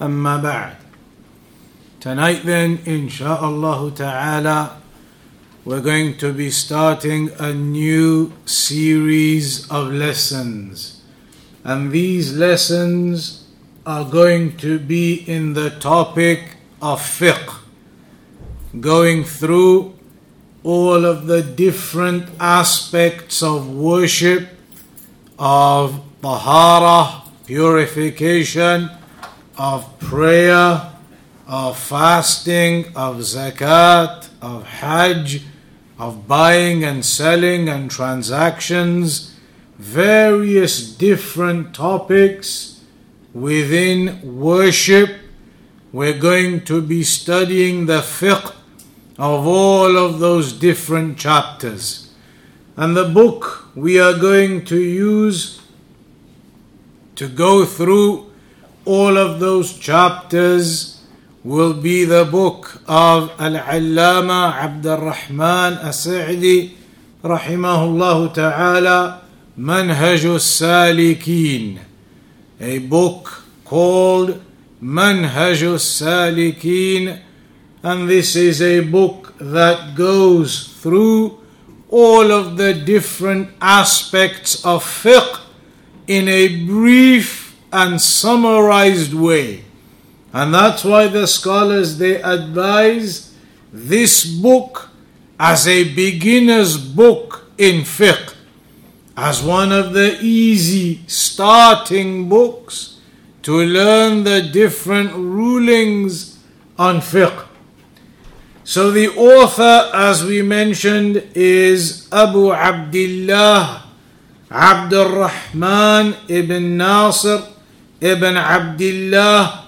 Amma ba'd. Tonight then, insha'Allah ta'ala, we're going to be starting a new series of lessons. And these lessons are going to be in the topic of fiqh, going through all of the different aspects of worship, of tahara, purification, of prayer, of fasting, of zakat, of hajj, of buying and selling and transactions, various different topics within worship. We're going to be studying the fiqh of all of those different chapters. And the book we are going to use to go through all of those chapters will be the book of Al-Allama Abdul Rahman As-Sa'di rahimahullah ta'ala Manhaj Salikin a book called Manhaj Salikin and this is a book that goes through all of the different aspects of fiqh in a brief and summarized way. And that's why the scholars they advise this book as a beginner's book in fiqh, as one of the easy starting books to learn the different rulings on fiqh. So the author, as we mentioned, is Abu Abdullah Abdul Rahman ibn Nasir ibn Abdullah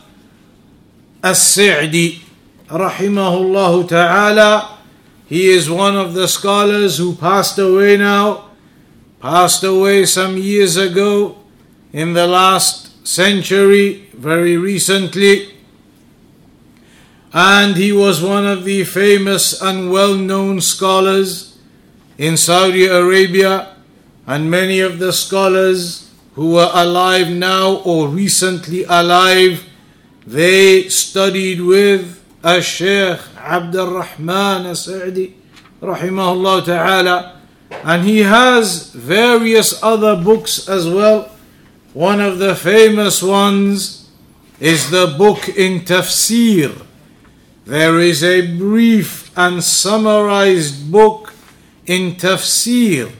As-Sa'di rahimahullah ta'ala. He is one of the scholars who passed away now, passed away some years ago in the last century, very recently and he was one of the famous and well known scholars in Saudi Arabia, and many of the scholars who are alive now or recently alive, they studied with Al-Sheikh Abdul Rahman As-Sa'di, rahimahullah ta'ala, and he has various other books as well. One of the famous ones is the book in Tafsir, there is a brief and summarized book in tafsir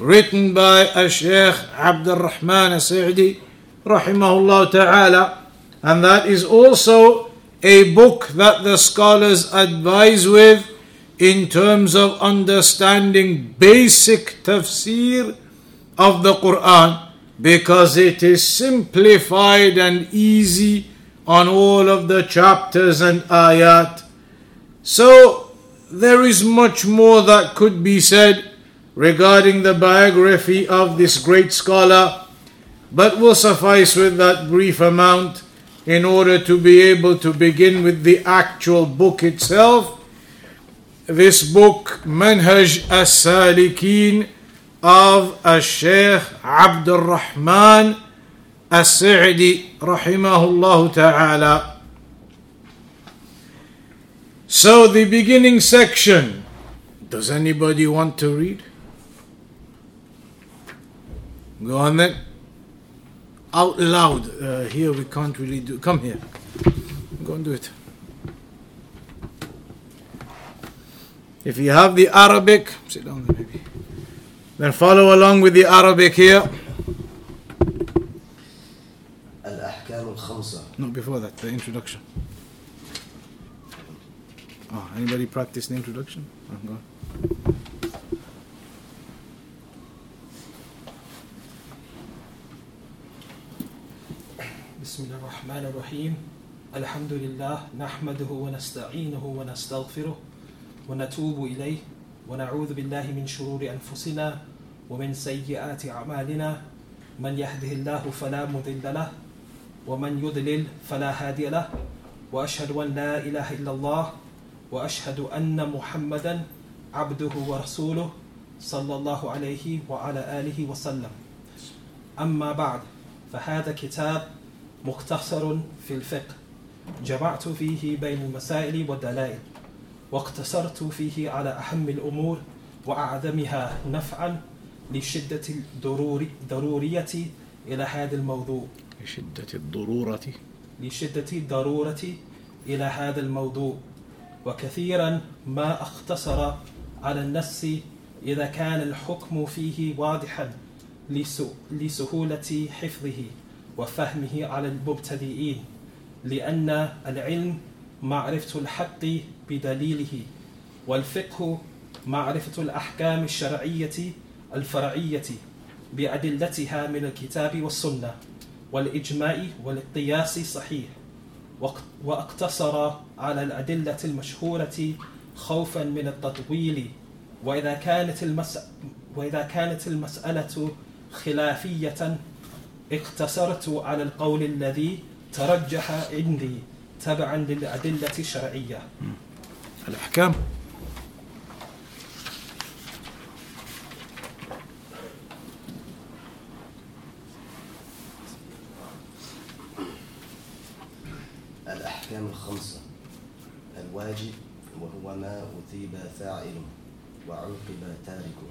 written by Sheikh Abdul Rahman Sa'di rahimahullah ta'ala and that is also a book that the scholars advise with in terms of understanding basic tafsir of the Quran because it is simplified and easy on all of the chapters and ayat. So there is much more that could be said regarding the biography of this great scholar, but will suffice with that brief amount in order to be able to begin with the actual book itself. This book, Manhaj As-Salikin of Al-Sheikh Abdul Rahman As-Sa'di rahimahullah ta'ala. So the beginning section, does anybody want to read? Go on then. out loud. Uh, here we can't really do. Come here. Go and do it. If you have the Arabic, sit down, baby. Then follow along with the Arabic here. Not before that, the introduction. Oh, anybody practice the introduction? Oh, go on. بسم الله الرحمن الرحيم الحمد لله نحمده ونستعينه ونستغفره ونتوب إليه ونعوذ بالله من شرور أنفسنا ومن سيئات أعمالنا من يهده الله فلا مضل له ومن يضلل فلا هادي له وأشهد أن لا إله إلا الله وأشهد أن محمدا عبده ورسوله صلى الله عليه وعلى آله وسلم أما بعد فهذا كتاب مختصر في الفقه. جمعت فيه بين المسائل والدلائل واقتصرت فيه على أهم الأمور وأعظمها نفعا لشدة الضرورية إلى هذا الموضوع. لشدة الضرورة. لشدة الضرورة إلى هذا الموضوع. وكثيرا ما اختصر على النص إذا كان الحكم فيه واضحا لسهولة حفظه. وفهمه على المبتدئين لأن العلم معرفة الحق بدليله والفقه معرفة الأحكام الشرعية الفرعية بأدلتها من الكتاب والسنة والإجماع والقياس صحيح. واقتصر على الأدلة المشهورة خوفا من التطويل وإذا كانت وإذا كانت المسألة خلافية اقتصرت على القول الذي ترجح عندي تبعا للأدلة الشرعية. الأحكام؟ الأحكام الخمسة. الواجب وهو ما أثيب فاعله وعوقب تاركه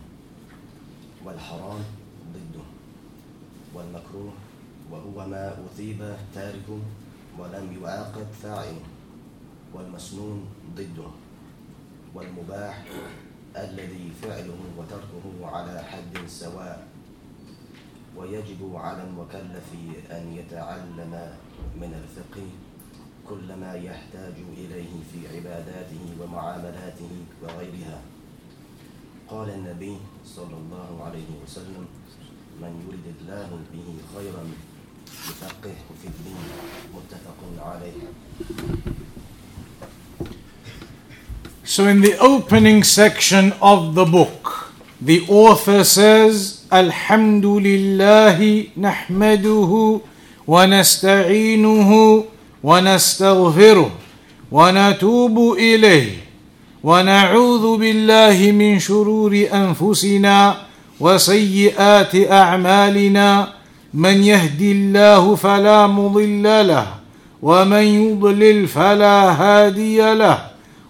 والحرام وهو ما أثيب تاركه ولم يعاقب فاعله والمسنون ضده والمباح الذي فعله وتركه على حد سواء. ويجب على المكلف أن يتعلم من الفقه كل ما يحتاج إليه في عباداته ومعاملاته وغيرها. قال النبي صلى الله عليه وسلم من يرد الله به خيرا يفقهه في الدين متفق عليه So, in the opening section of the book, the author says, Alhamdulillahi nahmaduhu wa nasta'inuhu wa nastaghfiruh wa natubu ilayh wa na'udhu billahi min shururi anfusina wa sayyiati a'malina من يهدي الله فلا مضل له ومن يضلل فلا هادي له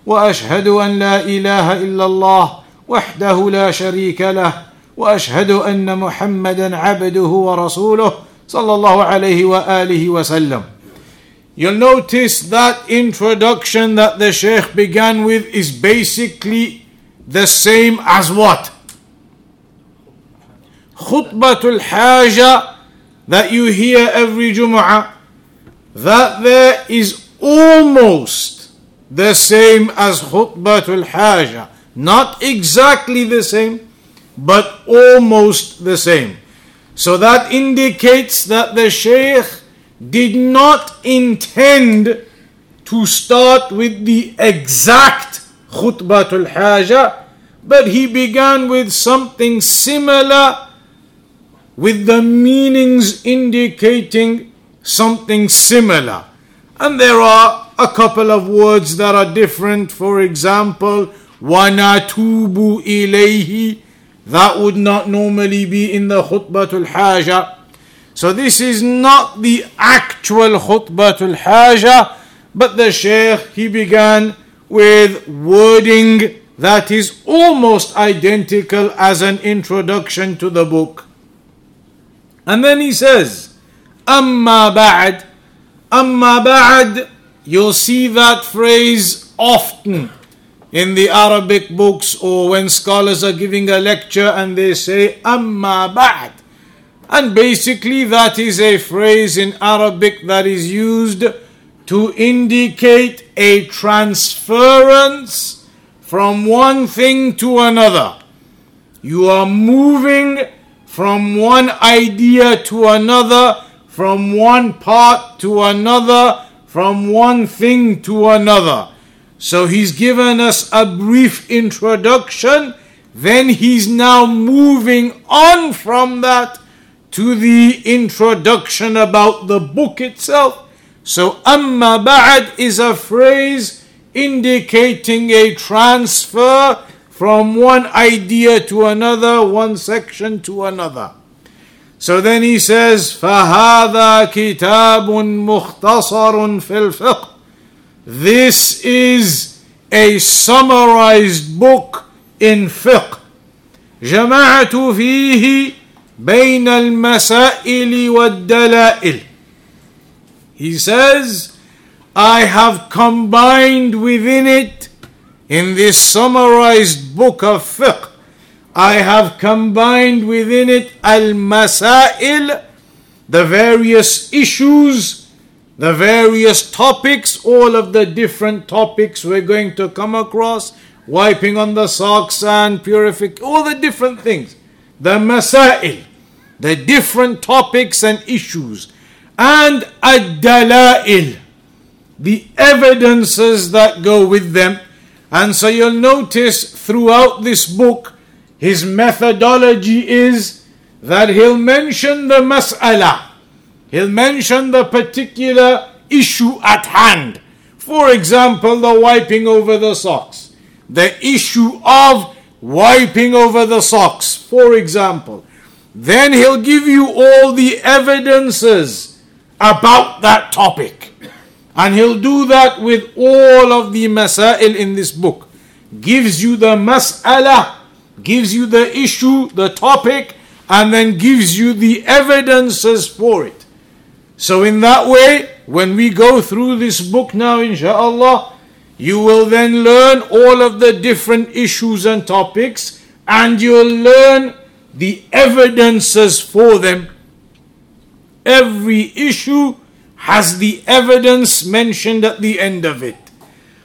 وأشهد أن لا إله إلا الله وحده لا شريك له وأشهد أن محمدا عبده ورسوله صلى الله عليه وآله وسلم You'll notice that introduction that the Sheikh began with is basically the same as what? Khutbatul Haja that you hear every Jumu'ah, that there is almost the same as Khutbatul Haja. Not exactly the same, but almost the same. So that indicates that the Shaykh did not intend to start with the exact Khutbatul Haja, but he began with something similar with the meanings indicating something similar. And there are a couple of words that are different. For example, وَنَتُوبُ إِلَيْهِ That would not normally be in the khutbatul haja. So this is not the actual khutbatul haja, but the sheikh, he began with wording that is almost identical as an introduction to the book. And then he says, Amma ba'd, Amma ba'd, you'll see that phrase often in the Arabic books or when scholars are giving a lecture and they say Amma ba'd. And basically, that is a phrase in Arabic that is used to indicate a transference from one thing to another. You are moving from one idea to another, from one part to another, from one thing to another. So he's given us a brief introduction, then he's now moving on from that to the introduction about the book itself. So, amma ba'ad is a phrase indicating a transfer from one idea to another, one section to another. So then he says, فَهَذَا كِتَابٌ مُخْتَصَرٌ فِي الْفِقْهِ This is a summarized book in fiqh. جمعت فيه بين المسائل والدلائل. He says, I have combined within it, in this summarized book of fiqh, I have combined within it al masail, the various issues, the various topics, all of the different topics we're going to come across, wiping on the socks and purification, all the different things. The masail, the different topics and issues, and ad dalail, the evidences that go with them. And so you'll notice throughout this book, his methodology is that he'll mention the mas'ala, he'll mention the particular issue at hand. For example, the wiping over the socks, the issue of wiping over the socks, for example. Then he'll give you all the evidences about that topic. And he'll do that with all of the masail in this book. Gives you the mas'ala gives you the issue, the topic, and then gives you the evidences for it. So, in that way, when we go through this book now, insha'Allah, you will then learn all of the different issues and topics, and you'll learn the evidences for them. Every issue has the evidence mentioned at the end of it.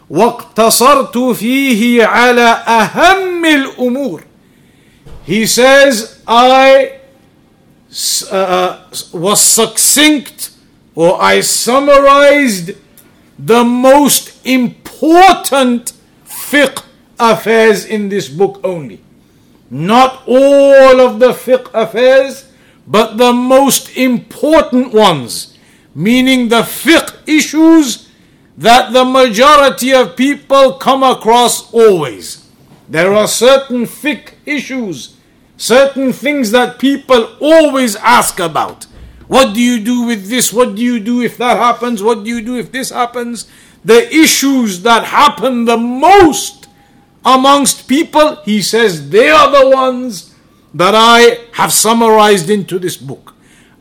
واقتصرت فيه على أهم الأمور He says I uh, was succinct or I summarized the most important fiqh affairs in this book only. Not all of the fiqh affairs, but the most important ones, meaning the fiqh issues that the majority of people come across always. There are certain fiqh issues, certain things that people always ask about. What do you do with this? What do you do if that happens? What do you do if this happens? The issues that happen the most amongst people, he says, they are the ones that I have summarized into this book.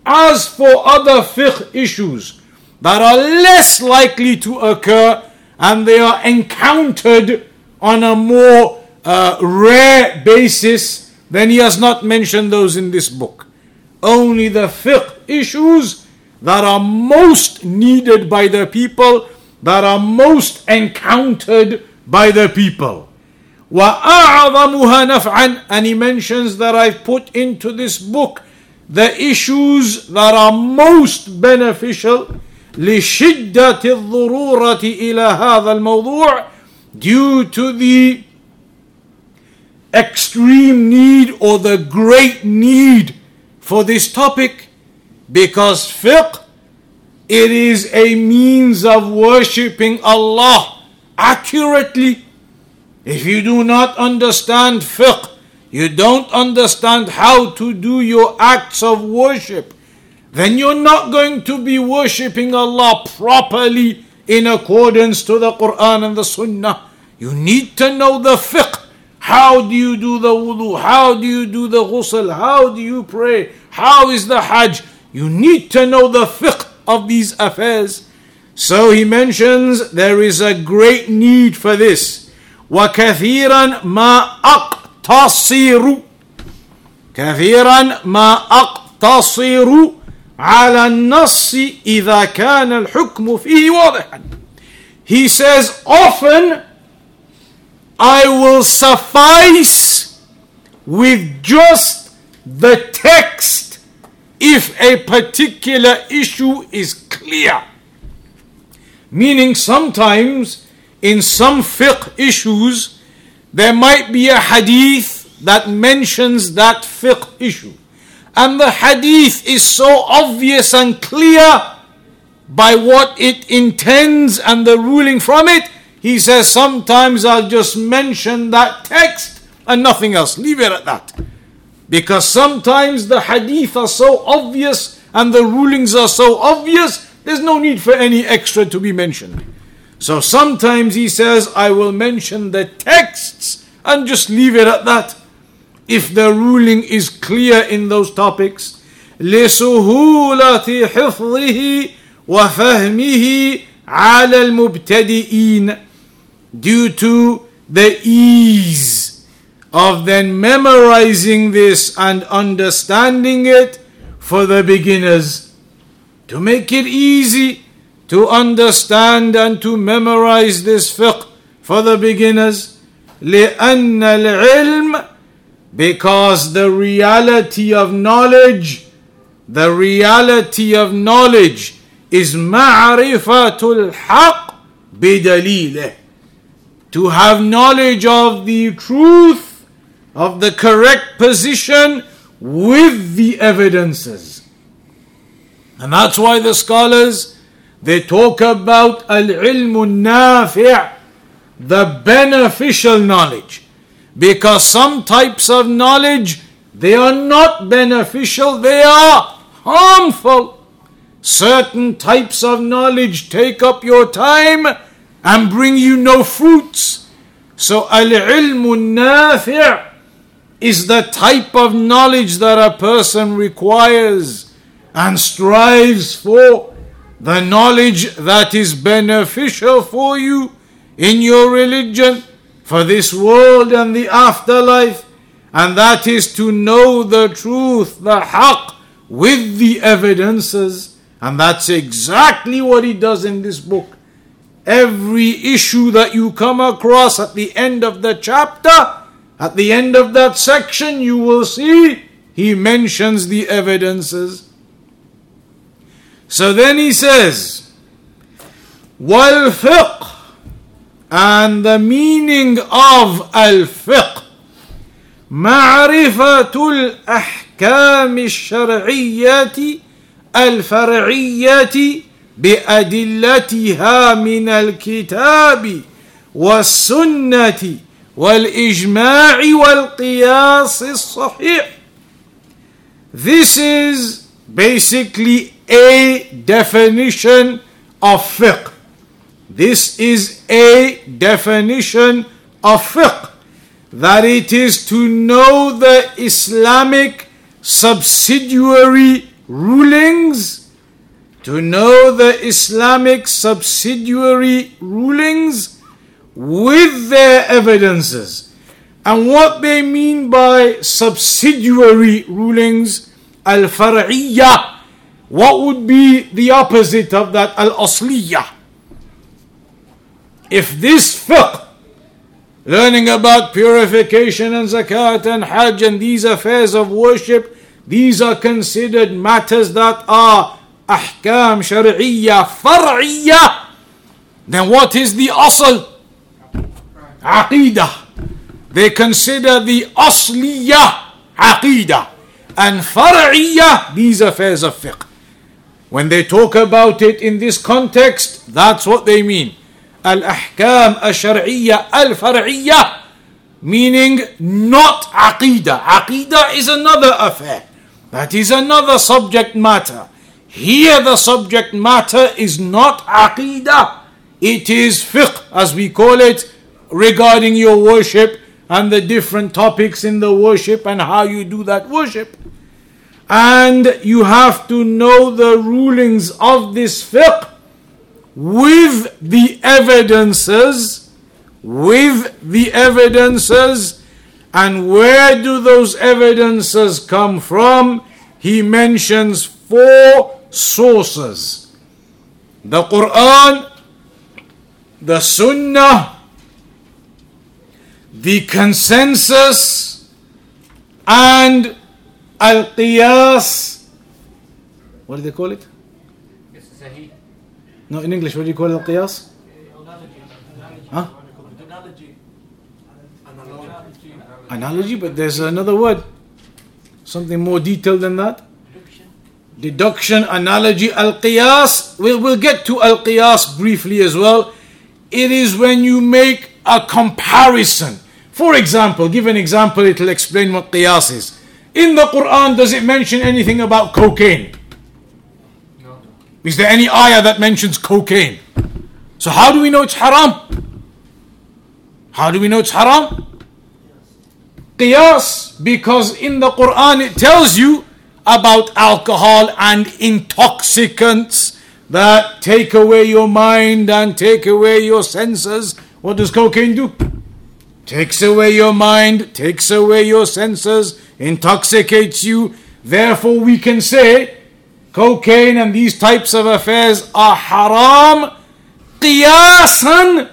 As for other fiqh issues, that are less likely to occur and they are encountered on a more uh, rare basis, then he has not mentioned those in this book. Only the fiqh issues that are most needed by the people, that are most encountered by the people. وأعظمها نفعا and he mentions that I've put into this book the issues that are most beneficial لشدة الضرورة إلى هذا الموضوع due to the extreme need or the great need for this topic because fiqh it is a means of worshipping Allah accurately if you do not understand fiqh you don't understand how to do your acts of worship then you're not going to be worshipping Allah properly in accordance to the Quran and the Sunnah. You need to know the fiqh. How do you do the wudu? How do you do the ghusl? How do you pray? How is the hajj? You need to know the fiqh of these affairs. So he mentions there is a great need for this. وكثيرا ما أقتصر كثيرا ما أقتصر على النص إذا كان الحكم فيه واضحا He says often I will suffice with just the text if a particular issue is clear. Meaning, sometimes in some fiqh issues, there might be a hadith that mentions that fiqh issue. And the hadith is so obvious and clear by what it intends and the ruling from it. He says, sometimes I'll just mention that text and nothing else. Leave it at that. Because sometimes the hadith are so obvious and the rulings are so obvious, there's no need for any extra to be mentioned. So sometimes he says, I will mention the texts and just leave it at that. If the ruling is clear in those topics, لسهولة حفظه وفهمه على المبتدئين due to the ease of then memorizing this and understanding it for the beginners to make it easy to understand and to memorize this fiqh for the beginners لأن العلم because the reality of knowledge the reality of knowledge is معرفة الحق بدليله to have knowledge of the truth of the correct position with the evidences and that's why the scholars they talk about al-ilm nafi' the beneficial knowledge because some types of knowledge they are not beneficial they are harmful certain types of knowledge take up your time and bring you no fruits. So al-ilmu nafi' is the type of knowledge that a person requires and strives for. The knowledge that is beneficial for you in your religion, for this world and the afterlife. And that is to know the truth, the haqq, with the evidences. And that's exactly what he does in this book. Every issue that you come across at the end of the chapter, at the end of that section, you will see he mentions the evidences. So then he says, Wal fiqh, and the meaning of al fiqh, معرفة الأحكام الشرعية الفرعيه بادلتها من الكتاب والسنة والاجماع والقياس الصحيح This is basically a definition of fiqh. This is a definition of fiqh. That it is to know the Islamic subsidiary rulings, to know the Islamic subsidiary rulings with their evidences. And what they mean by subsidiary rulings, al far'iyya, what would be the opposite of that, al asliyya? If this fiqh, learning about purification and zakat and hajj and these affairs of worship, these are considered matters that are ahkam shari'iyya far'iyya. Then what is the asl? Aqidah. They consider the asliya aqidah. And far'iyya, these affairs of fiqh. When they talk about it in this context, that's what they mean. Al-ahkam al-shar'iyya al-far'iyya meaning not aqidah. Aqidah is another affair. That is another subject matter. Here, the subject matter is not aqidah, it is fiqh, as we call it, regarding your worship and the different topics in the worship and how you do that worship. And you have to know the rulings of this fiqh with the evidences, with the evidences and where do those evidences come from? He mentions four sources the Quran, the Sunnah, the consensus, and Al Qiyas. What do they call it? No, in English, what do you call al qiyas? Huh? Analogy, Analogy, but there's another word. Something more detailed than that. Deduction, analogy, al qiyas. We'll, we'll get to al qiyas briefly as well. It is when you make a comparison. For example, give an example, it'll explain what qiyas is. In the Quran, does it mention anything about cocaine? No. Is there any ayah that mentions cocaine? So, how do we know it's haram? How do we know it's haram? Qiyas, because in the Quran it tells you about alcohol and intoxicants that take away your mind and take away your senses. What does cocaine do? Takes away your mind, takes away your senses, intoxicates you. Therefore, we can say cocaine and these types of affairs are haram qiyasan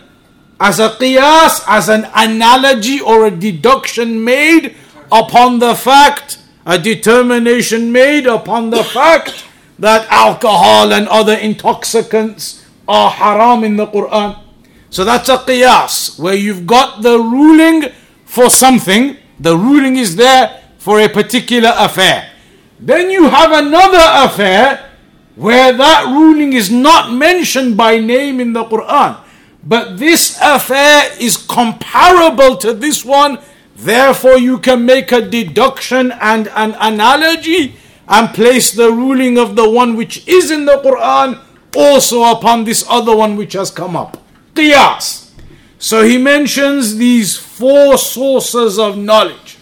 as a qiyas, as an analogy or a deduction made upon the fact, a determination made upon the fact that alcohol and other intoxicants are haram in the Quran. So that's a qiyas, where you've got the ruling for something, the ruling is there for a particular affair. Then you have another affair where that ruling is not mentioned by name in the Quran but this affair is comparable to this one. Therefore, you can make a deduction and an analogy and place the ruling of the one which is in the Quran also upon this other one which has come up. Qiyas. So he mentions these four sources of knowledge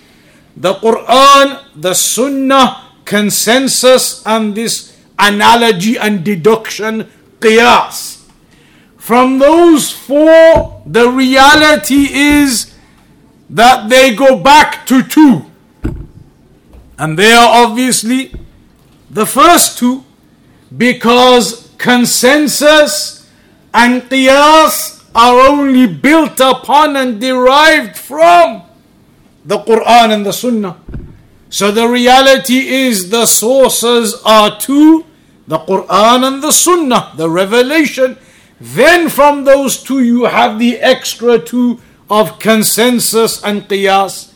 the Quran, the Sunnah, consensus, and this analogy and deduction, qiyas. From those four, the reality is that they go back to two. And they are obviously the first two because consensus and qiyas are only built upon and derived from the Quran and the Sunnah. So the reality is the sources are two the Quran and the Sunnah, the revelation then from those two, you have the extra two of consensus and qiyas.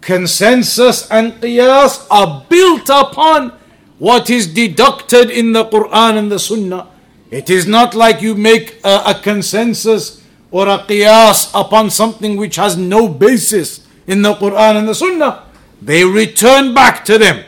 Consensus and qiyas are built upon what is deducted in the Quran and the Sunnah. It is not like you make a, a consensus or a qiyas upon something which has no basis in the Quran and the Sunnah. They return back to them.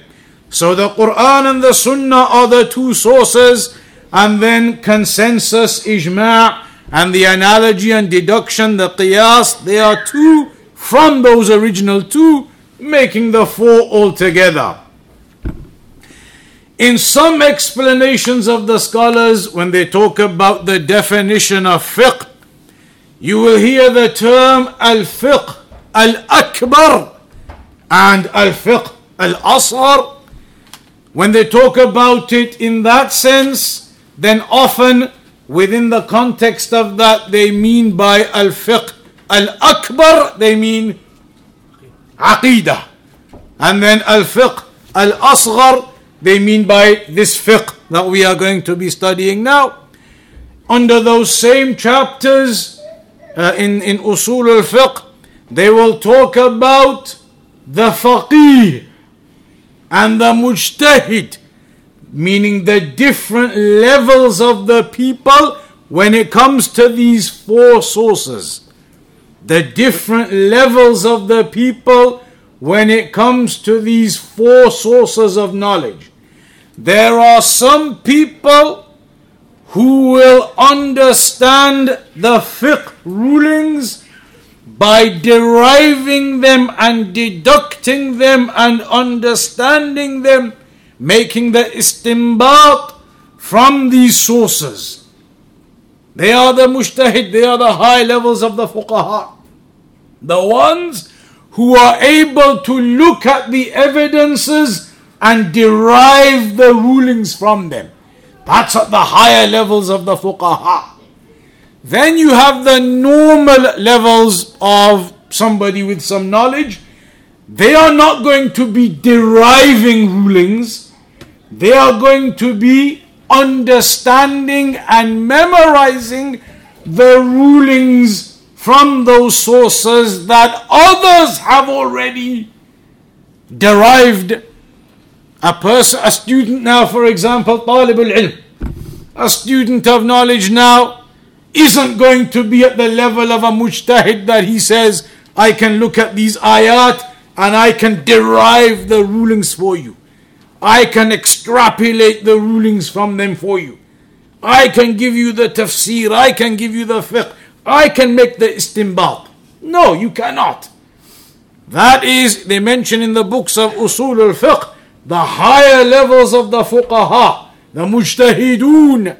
So the Quran and the Sunnah are the two sources and then consensus, ijma' and the analogy and deduction, the qiyas, they are two from those original two, making the four altogether. In some explanations of the scholars, when they talk about the definition of fiqh, you will hear the term al fiqh al akbar and al fiqh al asghar. When they talk about it in that sense, then often within the context of that they mean by al fiqh al akbar they mean aqidah and then al fiqh al asghar they mean by this fiqh that we are going to be studying now under those same chapters uh, in in usul al fiqh they will talk about the faqih and the mujtahid meaning the different levels of the people when it comes to these four sources. The different levels of the people when it comes to these four sources of knowledge. There are some people who will understand the fiqh rulings by deriving them and deducting them and understanding them making the istimbat from these sources. They are the mujtahid, they are the high levels of the fuqaha. The ones who are able to look at the evidences and derive the rulings from them. That's at the higher levels of the fuqaha. Then you have the normal levels of somebody with some knowledge. They are not going to be deriving rulings they are going to be understanding and memorizing the rulings from those sources that others have already derived. A person, a student now, for example, طالب العلم, a student of knowledge now, isn't going to be at the level of a mujtahid that he says, I can look at these ayat and I can derive the rulings for you. I can extrapolate the rulings from them for you. I can give you the tafsir, I can give you the fiqh, I can make the istinbat. No, you cannot. That is, they mention in the books of Usul al Fiqh, the higher levels of the fuqaha, the mujtahidun,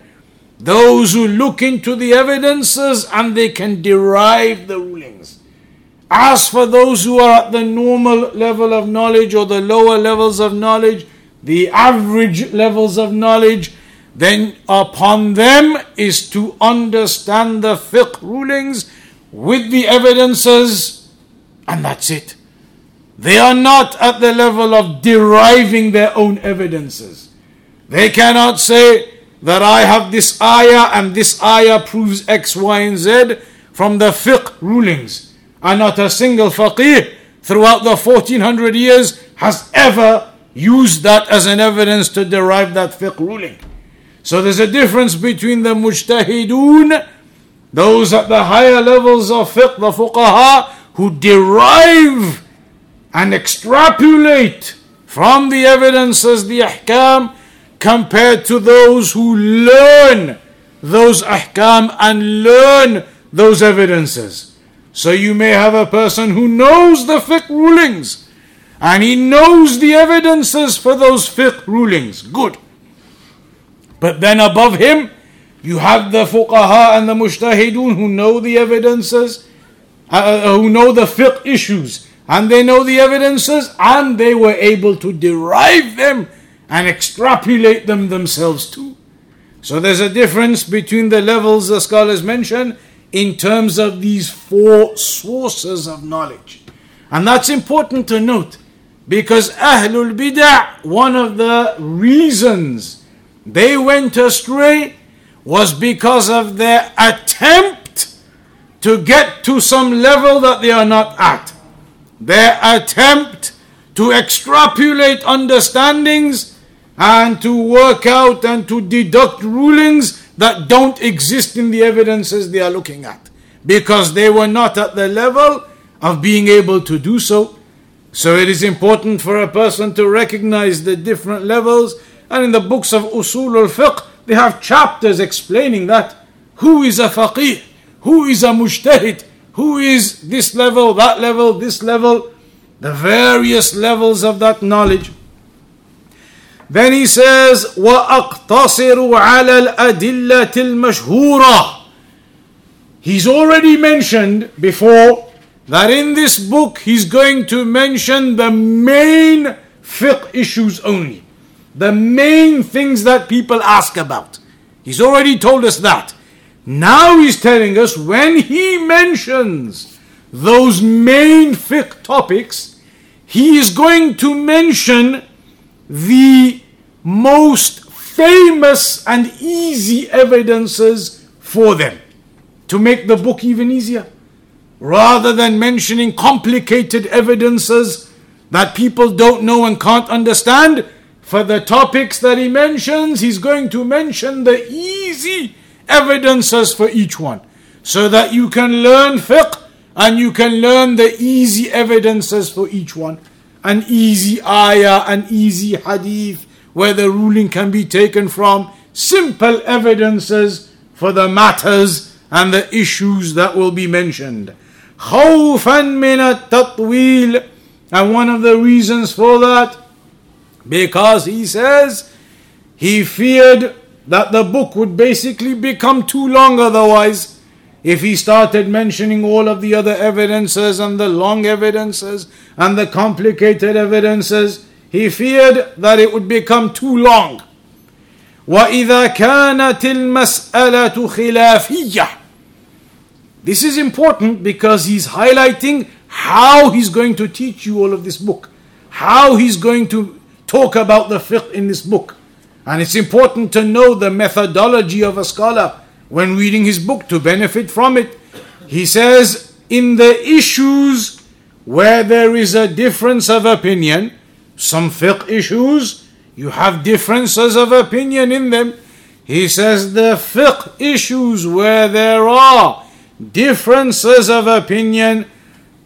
those who look into the evidences and they can derive the rulings. As for those who are at the normal level of knowledge or the lower levels of knowledge, the average levels of knowledge, then upon them is to understand the fiqh rulings with the evidences, and that's it. They are not at the level of deriving their own evidences. They cannot say that I have this ayah and this ayah proves X, Y, and Z from the fiqh rulings. And not a single faqih throughout the 1400 years has ever used that as an evidence to derive that fiqh ruling. So there's a difference between the mujtahidun, those at the higher levels of fiqh, the fuqaha, who derive and extrapolate from the evidences, the ahkam, compared to those who learn those ahkam and learn those evidences. So you may have a person who knows the fiqh rulings and he knows the evidences for those fiqh rulings. Good. But then above him, you have the fuqaha and the mujtahidun who know the evidences, uh, uh, who know the fiqh issues, and they know the evidences, and they were able to derive them and extrapolate them themselves too. So there's a difference between the levels the scholars mention in terms of these four sources of knowledge. And that's important to note because Ahlul Bid'ah, one of the reasons they went astray was because of their attempt to get to some level that they are not at. Their attempt to extrapolate understandings and to work out and to deduct rulings that don't exist in the evidences they are looking at because they were not at the level of being able to do so. So it is important for a person to recognize the different levels and in the books of Usul al Fiqh, they have chapters explaining that. Who is a faqih? Who is a mujtahid? Who is this level, that level, this level? The various levels of that knowledge. Then he says, وَأَقْتَصِرُ عَلَى الْأَدِلَّةِ الْمَشْهُورَةِ He's already mentioned before that in this book he's going to mention the main fiqh issues only the main things that people ask about. He's already told us that. Now he's telling us when he mentions those main fiqh topics, he is going to mention the most famous and easy evidences for them to make the book even easier. Rather than mentioning complicated evidences that people don't know and can't understand, for the topics that he mentions, he's going to mention the easy evidences for each one. So that you can learn fiqh and you can learn the easy evidences for each one. An easy ayah, an easy hadith, where the ruling can be taken from. Simple evidences for the matters and the issues that will be mentioned. خوفا من التطويل and one of the reasons for that because he says he feared that the book would basically become too long otherwise if he started mentioning all of the other evidences and the long evidences and the complicated evidences he feared that it would become too long واذا كانت المساله خلافيه this is important because he's highlighting how he's going to teach you all of this book how he's going to talk about the fiqh in this book. And it's important to know the methodology of a scholar when reading his book to benefit from it. He says, in the issues where there is a difference of opinion, some fiqh issues, you have differences of opinion in them. He says the fiqh issues where there are differences of opinion,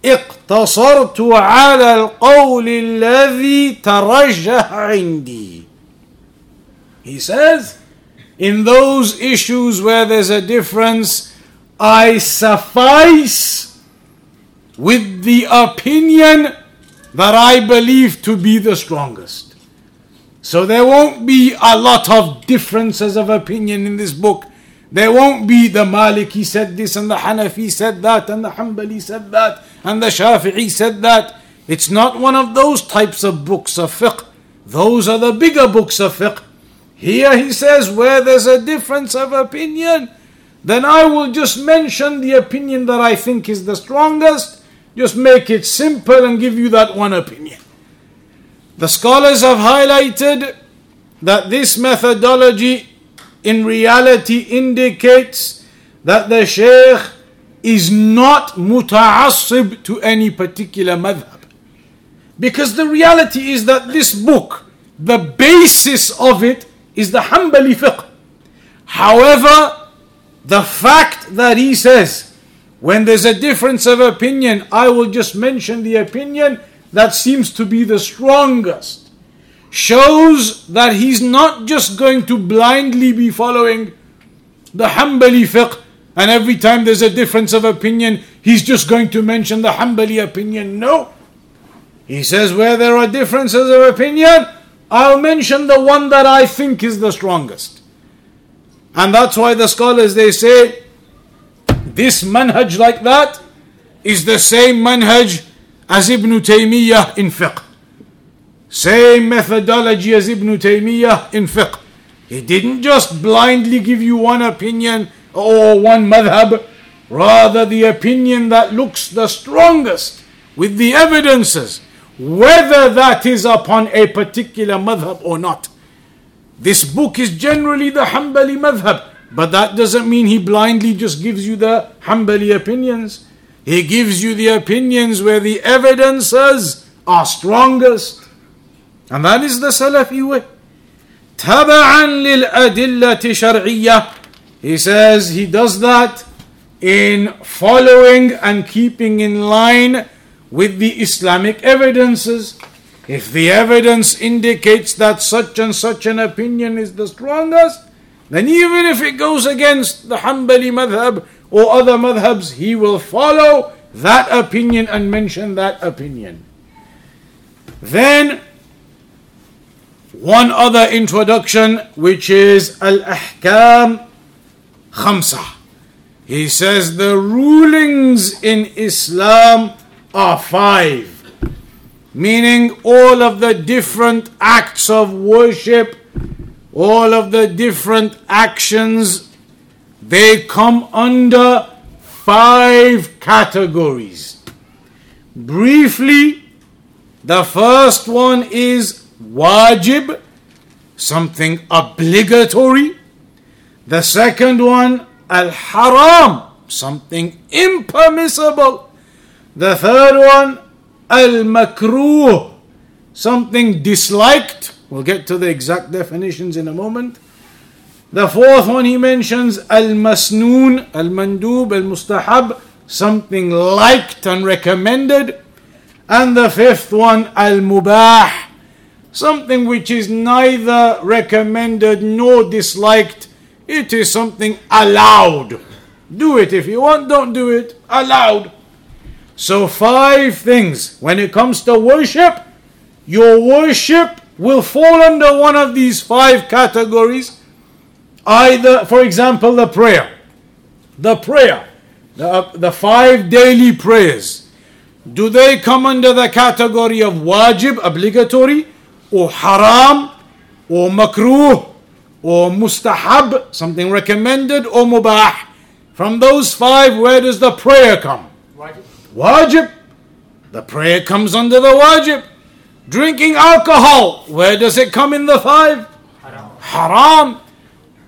اقتصرت على القول الذي ترجح عندي. He says, in those issues where there's a difference, I suffice with the opinion that I believe to be the strongest. So there won't be a lot of differences of opinion in this book. There won't be the Maliki said this and the Hanafi said that and the Hanbali said that and the Shafi'i said that. It's not one of those types of books of fiqh. Those are the bigger books of fiqh. Here he says, where there's a difference of opinion, then I will just mention the opinion that I think is the strongest, just make it simple and give you that one opinion. The scholars have highlighted that this methodology in reality indicates that the Shaykh is not muta'assib to any particular madhab. Because the reality is that this book, the basis of it is the Hanbali fiqh. However, the fact that he says, when there's a difference of opinion, I will just mention the opinion that seems to be the strongest shows that he's not just going to blindly be following the Hanbali fiqh and every time there's a difference of opinion, he's just going to mention the Hanbali opinion. No. He says, where there are differences of opinion, I'll mention the one that I think is the strongest. And that's why the scholars they say this manhaj like that is the same manhaj as Ibn Taymiyyah in fiqh. Same methodology as Ibn Taymiyyah in fiqh. He didn't just blindly give you one opinion or one madhab, rather the opinion that looks the strongest with the evidences, whether that is upon a particular madhab or not. This book is generally the Hanbali madhab, but that doesn't mean he blindly just gives you the Hanbali opinions. He gives you the opinions where the evidences are strongest. And that is the Salafi way. تبعا للأدلة شرعية he says he does that in following and keeping in line with the Islamic evidences. If the evidence indicates that such and such an opinion is the strongest, then even if it goes against the Hanbali madhab or other madhabs, he will follow that opinion and mention that opinion. Then, one other introduction, which is Al Ahkam Khamsa. He says the rulings in Islam are five, meaning all of the different acts of worship, all of the different actions they come under five categories. Briefly, the first one is wajib, something obligatory. The second one, al haram, something impermissible. The third one, al makruh, something disliked. We'll get to the exact definitions in a moment. The fourth one he mentions al masnoon, al mandub, al mustahab, something liked and recommended. And the fifth one al mubah, something which is neither recommended nor disliked. It is something allowed. Do it if you want, don't do it. Allowed. So, five things. When it comes to worship, your worship will fall under one of these five categories Either, for example, the prayer. The prayer. The, uh, the five daily prayers. Do they come under the category of wajib, obligatory, or haram, or makruh, or mustahab, something recommended, or mubah? From those five, where does the prayer come? Wajib. Wajib. The prayer comes under the wajib. Drinking alcohol, where does it come in the five? haram.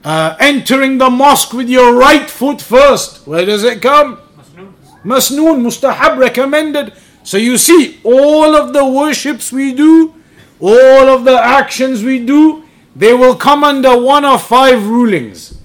Uh, entering the mosque with your right foot first. Where does it come? Masnoon. Masnoon, mustahab, recommended. So you see, all of the worships we do, all of the actions we do, they will come under one of five rulings.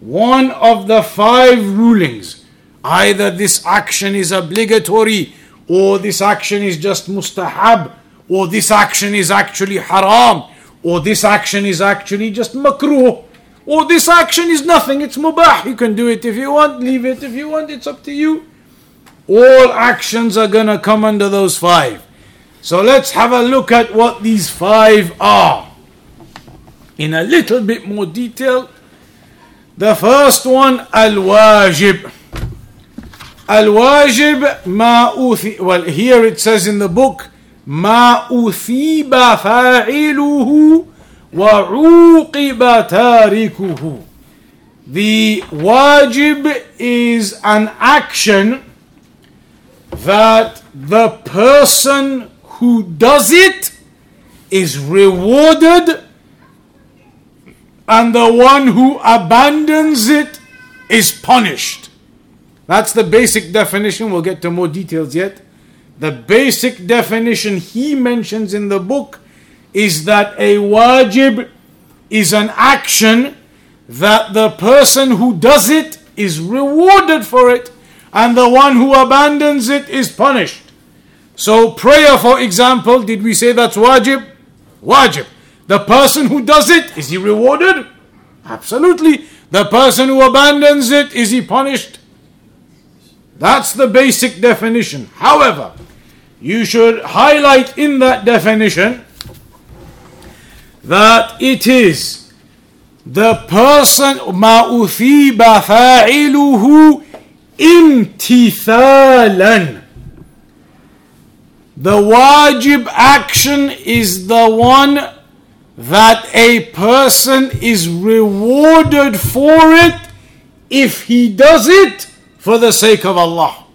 One of the five rulings. Either this action is obligatory, or this action is just mustahab, or this action is actually haram, or this action is actually just makruh. Or this action is nothing, it's mubah. You can do it if you want, leave it if you want, it's up to you. All actions are gonna come under those five. So let's have a look at what these five are in a little bit more detail. The first one, al wajib. Al wajib ma uthi. Well, here it says in the book, ما أثيب فاعله وعوقب تاركه The wajib is an action that the person who does it is rewarded and the one who abandons it is punished. That's the basic definition. We'll get to more details yet. The basic definition he mentions in the book is that a wajib is an action that the person who does it is rewarded for it and the one who abandons it is punished. So, prayer, for example, did we say that's wajib? Wajib. The person who does it, is he rewarded? Absolutely. The person who abandons it, is he punished? That's the basic definition. However, you should highlight in that definition that it is the person ما أثيب فاعله امتثالا the wajib action is the one that a person is rewarded for it if he does it for the sake of Allah.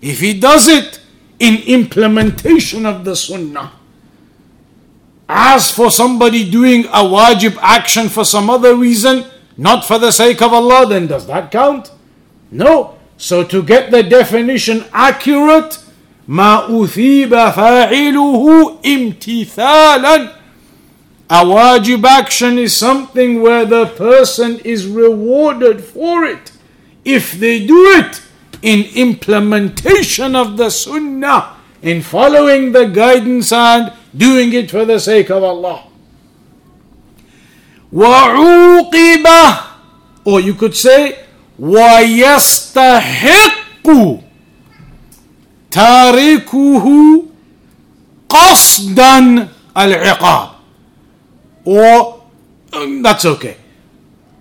If he does it in implementation of the sunnah. As for somebody doing a wajib action for some other reason, not for the sake of Allah, then does that count? No. So to get the definition accurate, ما أثيب فاعله امتثالا a wajib action is something where the person is rewarded for it if they do it in implementation of the sunnah, in following the guidance and doing it for the sake of Allah. وعوقب or you could say ويستحق تاركه قصدا العقاب or um, that's okay.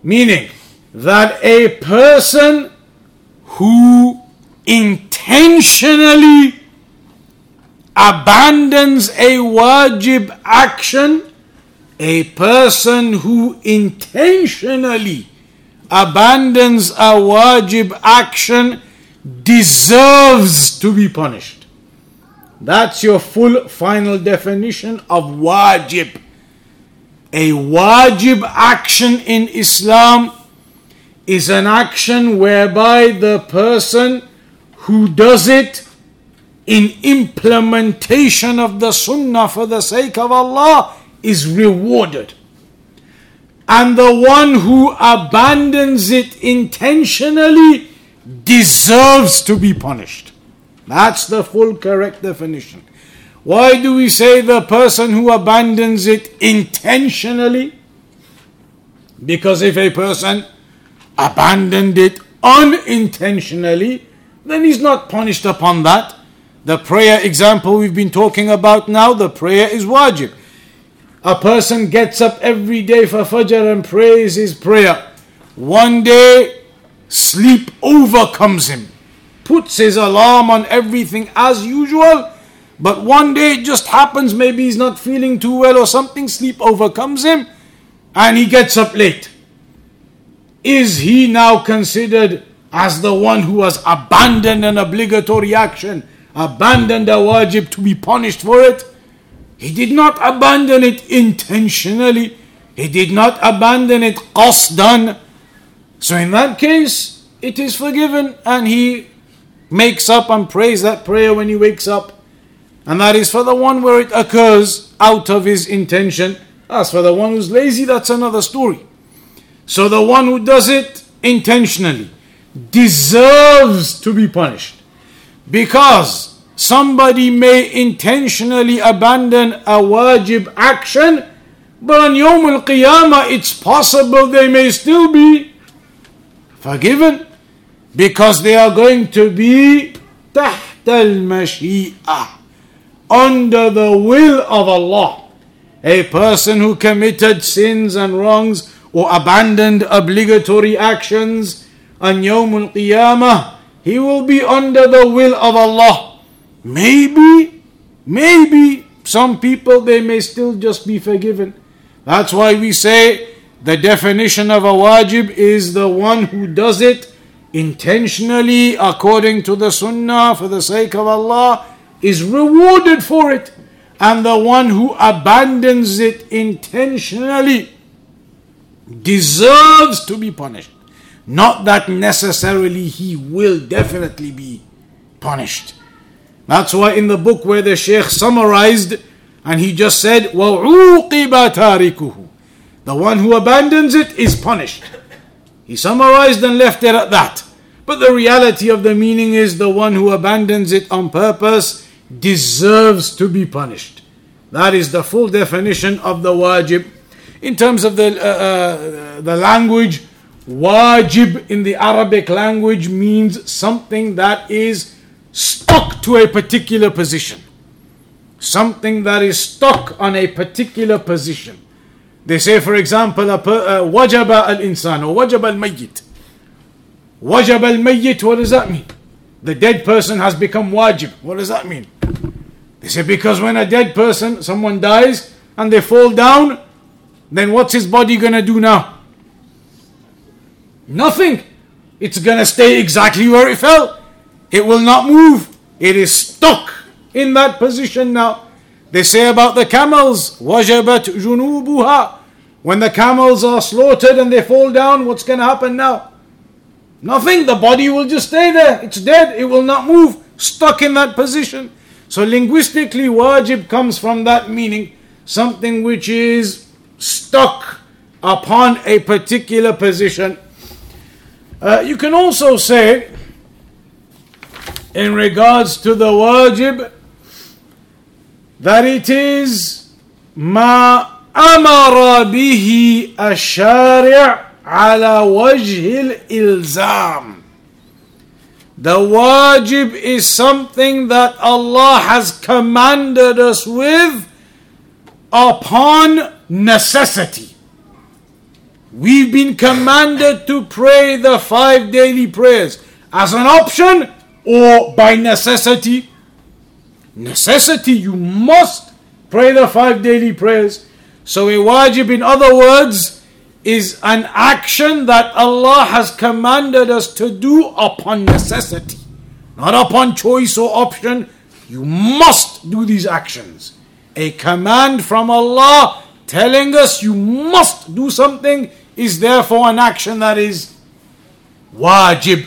Meaning that a person who intentionally abandons a wajib action, a person who intentionally abandons a wajib action deserves to be punished. That's your full final definition of wajib a wajib action in Islam is an action whereby the person who does it in implementation of the sunnah for the sake of Allah is rewarded. And the one who abandons it intentionally deserves to be punished. That's the full correct definition. Why do we say the person who abandons it intentionally? Because if a person abandoned it unintentionally, then he's not punished upon that. The prayer example we've been talking about now, the prayer is wajib. A person gets up every day for Fajr and prays his prayer. One day, sleep overcomes him, puts his alarm on everything as usual but one day it just happens, maybe he's not feeling too well or something, sleep overcomes him, and he gets up late. Is he now considered as the one who has abandoned an obligatory action, abandoned a wajib to be punished for it? He did not abandon it intentionally. He did not abandon it qasdan. So in that case, it is forgiven and he makes up and prays that prayer when he wakes up. And that is for the one where it occurs out of his intention. As for the one who's lazy, that's another story. So the one who does it intentionally deserves to be punished. Because somebody may intentionally abandon a wajib action, but on Yawm al Qiyamah, it's possible they may still be forgiven because they are going to be تحت المشيئة under the will of Allah. A person who committed sins and wrongs or abandoned obligatory actions on Yawm al Qiyamah, he will be under the will of Allah. Maybe, maybe some people they may still just be forgiven. That's why we say the definition of a wajib is the one who does it intentionally according to the sunnah for the sake of Allah is rewarded for it. And the one who abandons it intentionally deserves to be punished. Not that necessarily he will definitely be punished. That's why in the book where the Sheikh summarized and he just said, وَعُوقِبَ تَارِكُهُ The one who abandons it is punished. He summarized and left it at that. But the reality of the meaning is the one who abandons it on purpose deserves to be punished. That is the full definition of the wajib. In terms of the, uh, uh, the language, wajib in the Arabic language means something that is stuck to a particular position. Something that is stuck on a particular position. They say, for example, uh, wajaba al insan or wajaba al mayyit. Wajab al mayyit, what does that mean? The dead person has become wajib. What does that mean? They say because when a dead person, someone dies and they fall down, then what's his body gonna do now? Nothing. It's gonna stay exactly where it fell. It will not move. It is stuck in that position now. They say about the camels, wajabat junubuha. When the camels are slaughtered and they fall down, what's gonna happen now? Nothing, the body will just stay there. It's dead, it will not move, stuck in that position. So linguistically, wajib comes from that meaning, something which is stuck upon a particular position. Uh, you can also say, in regards to the wajib, that it is ma amara bihi ash-shari' على وجه الإلزام the wajib is something that Allah has commanded us with upon necessity. We've been commanded to pray the five daily prayers as an option or by necessity. Necessity, you must pray the five daily prayers. So, a wajib, in other words, is an action that Allah has commanded us to do upon necessity, not upon choice or option. You must do these actions. A command from Allah telling us you must do something is therefore an action that is wajib.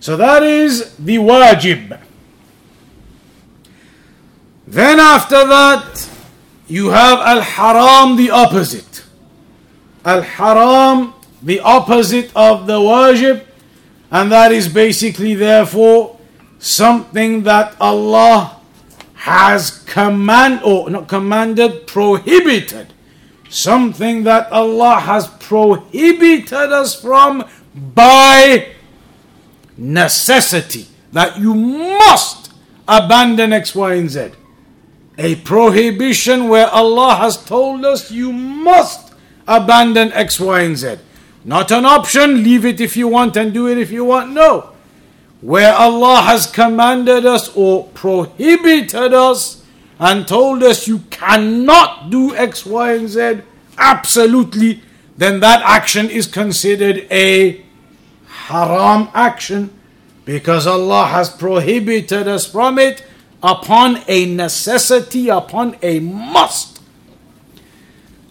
So that is the wajib. Then after that, you have al haram, the opposite. Al haram, the opposite of the wajib, and that is basically, therefore, something that Allah has command or not commanded, prohibited. Something that Allah has prohibited us from by necessity. That you must abandon X, Y, and Z. A prohibition where Allah has told us you must abandon X, Y, and Z. Not an option, leave it if you want and do it if you want. No. Where Allah has commanded us or prohibited us and told us you cannot do X, Y, and Z, absolutely, then that action is considered a haram action because Allah has prohibited us from it upon a necessity, upon a must.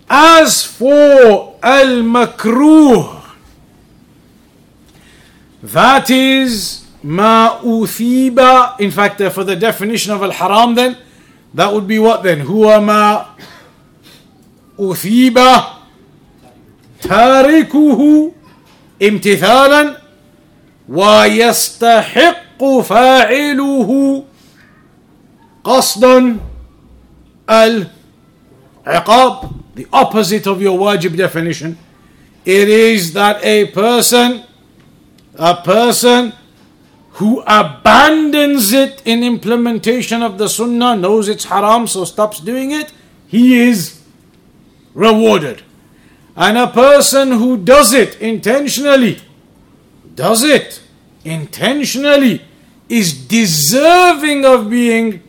As for al makruh, that is ma uthiba. In fact, uh, for the definition of al haram, then that would be what then? Huwa ma uthiba تاركه امتثالا ويستحق فاعله قصدا العقاب the opposite of your wajib definition it is that a person a person who abandons it in implementation of the sunnah knows it's haram so stops doing it he is rewarded and a person who does it intentionally, does it intentionally, is deserving of being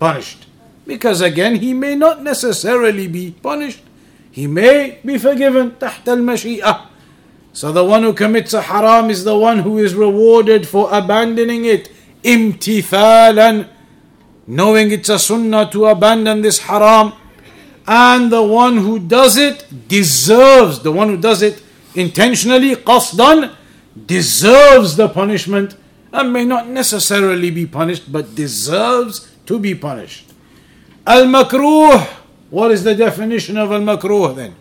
punished. Because again, he may not necessarily be punished. He may be forgiven. تحت المشيئة. So the one who commits a haram is the one who is rewarded for abandoning it. امتثالا. Knowing it's a sunnah to abandon this haram and the one who does it deserves, the one who does it intentionally, qasdan, deserves the punishment and may not necessarily be punished, but deserves to be punished. Al makruh, what is the definition of al makruh then?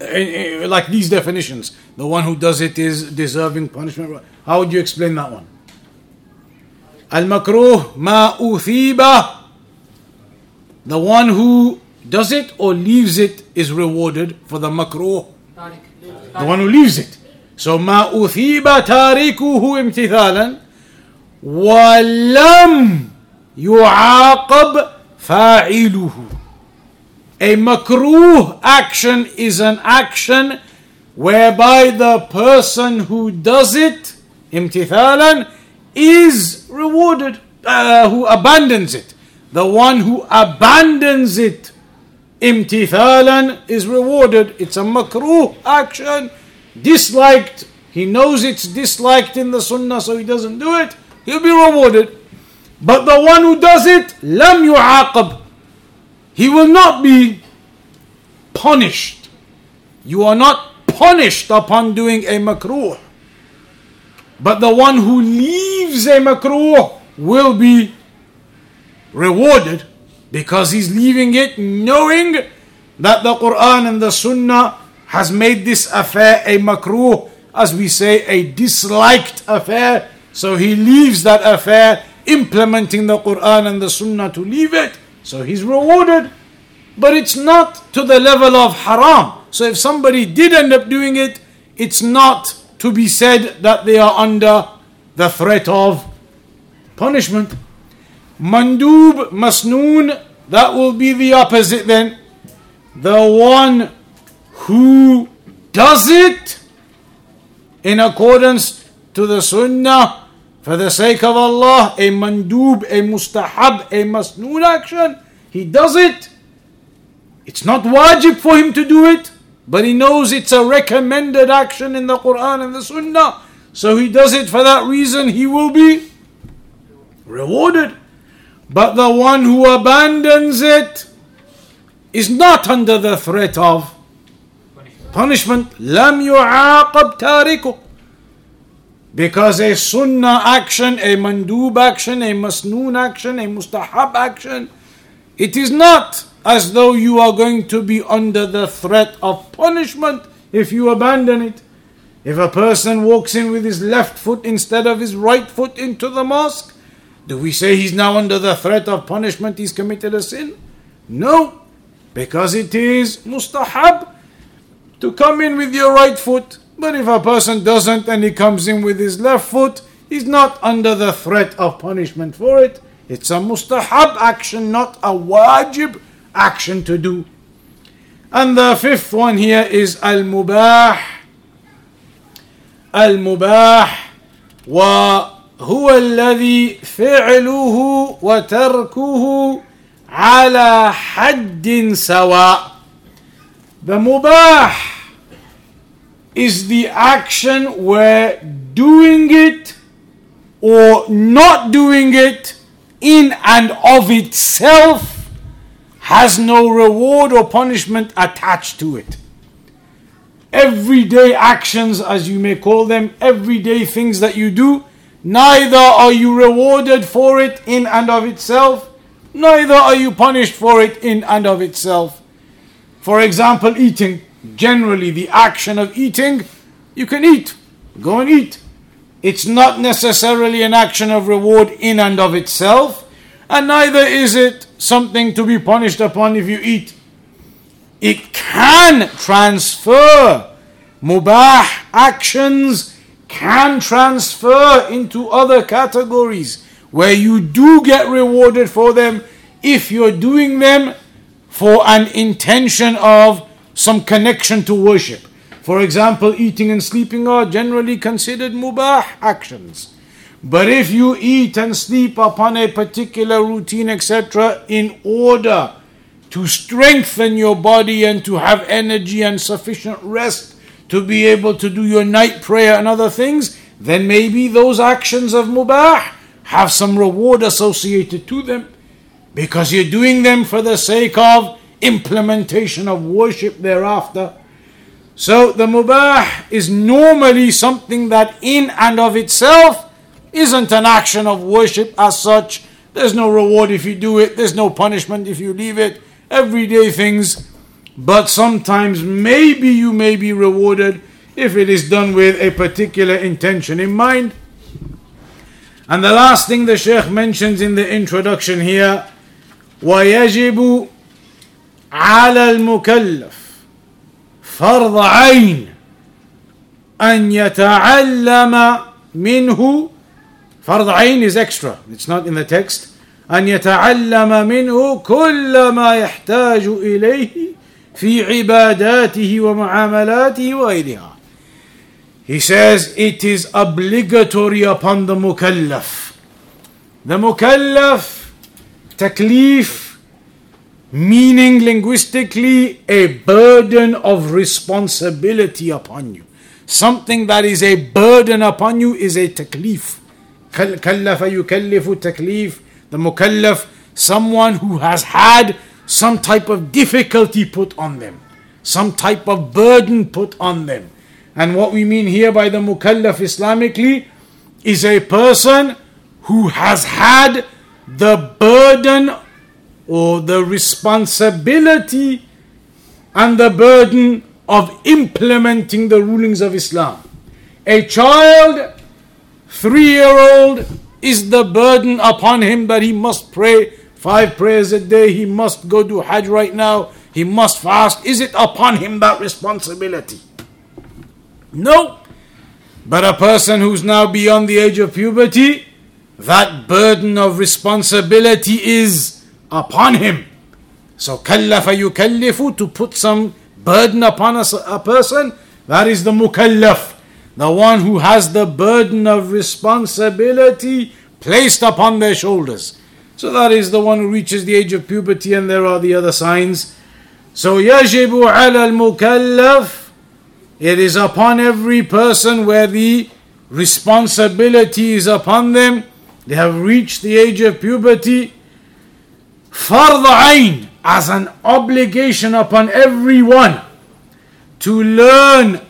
Eh, eh, like these definitions, the one who does it is deserving punishment. How would you explain that one? Al makruh ma uthiba the one who does it or leaves it is rewarded for the makruh. The one who leaves it. So ما أثيب تاركه امتثالا ولم يعاقب fa'iluhu. A makruh action is an action whereby the person who does it, imtithalan, is rewarded, uh, who abandons it. The one who abandons it, imtithalan, is rewarded. It's a makruh action, disliked. He knows it's disliked in the sunnah, so he doesn't do it. He'll be rewarded. But the one who does it, lam yu'aqab. He will not be punished. You are not punished upon doing a makruh. But the one who leaves a makruh will be rewarded because he's leaving it knowing that the Quran and the Sunnah has made this affair a makruh, as we say, a disliked affair. So he leaves that affair, implementing the Quran and the Sunnah to leave it. So he's rewarded. But it's not to the level of haram. So if somebody did end up doing it, it's not to be said that they are under the threat of punishment. Mandub, Masnoon, that will be the opposite then. The one who does it in accordance to the Sunnah for the sake of Allah, a mandub, a mustahab, a masnoon action, he does it. It's not wajib for him to do it, but he knows it's a recommended action in the Quran and the Sunnah. So he does it for that reason, he will be rewarded. But the one who abandons it is not under the threat of punishment. لم يعاقب تاركه because a sunnah action, a mandub action, a masnoon action, a mustahab action, it is not as though you are going to be under the threat of punishment if you abandon it. If a person walks in with his left foot instead of his right foot into the mosque, do we say he's now under the threat of punishment? He's committed a sin? No, because it is mustahab to come in with your right foot. But if a person doesn't and he comes in with his left foot, he's not under the threat of punishment for it. It's a mustahab action, not a wajib action to do. And the fifth one here is al mubah. Al mubah wa هو الذي فعله وتركه على حد سواء The mubah is the action where doing it or not doing it in and of itself has no reward or punishment attached to it. Everyday actions, as you may call them, everyday things that you do, neither are you rewarded for it in and of itself, neither are you punished for it in and of itself. For example, eating. Generally, the action of eating, you can eat. Go and eat. It's not necessarily an action of reward in and of itself, and neither is it something to be punished upon if you eat. It can transfer. Mubah actions can transfer into other categories where you do get rewarded for them if you're doing them for an intention of some connection to worship. For example, eating and sleeping are generally considered mubah actions. But if you eat and sleep upon a particular routine, etc., in order to strengthen your body and to have energy and sufficient rest to be able to do your night prayer and other things, then maybe those actions of mubah have some reward associated to them because you're doing them for the sake of implementation of worship thereafter. So the mubah is normally something that in and of itself isn't an action of worship as such. There's no reward if you do it, there's no punishment if you leave it. Everyday things. But sometimes maybe you may be rewarded if it is done with a particular intention in mind. And the last thing the Sheikh mentions in the introduction here ويجب على المكلف فرض عين أن يتعلم منه فرض عين is extra. It's not in the text. أن يتعلم منه كل ما يحتاج إليه في عباداته ومعاملاته وغيرها. He says it is obligatory upon the mukallaf. The mukallaf, taklif, meaning linguistically a burden of responsibility upon you. Something that is a burden upon you is a taklif. كلف يكلف taklif. The mukallaf, someone who has had some type of difficulty put on them, some type of burden put on them. And what we mean here by the mukallaf Islamically is a person who has had the burden or the responsibility and the burden of implementing the rulings of Islam. A child, three year old, is the burden upon him that he must pray five prayers a day, he must go do Hajj right now, he must fast. Is it upon him that responsibility? No. But a person who's now beyond the age of puberty, that burden of responsibility is upon him. So kallafa yukallifu to put some burden upon a, a person, that is the mukallaf, the one who has the burden of responsibility placed upon their shoulders. So that is the one who reaches the age of puberty, and there are the other signs. So yajibu ala al-mukallaf, it is upon every person where the responsibility is upon them. They have reached the age of puberty fard ain as an obligation upon everyone to learn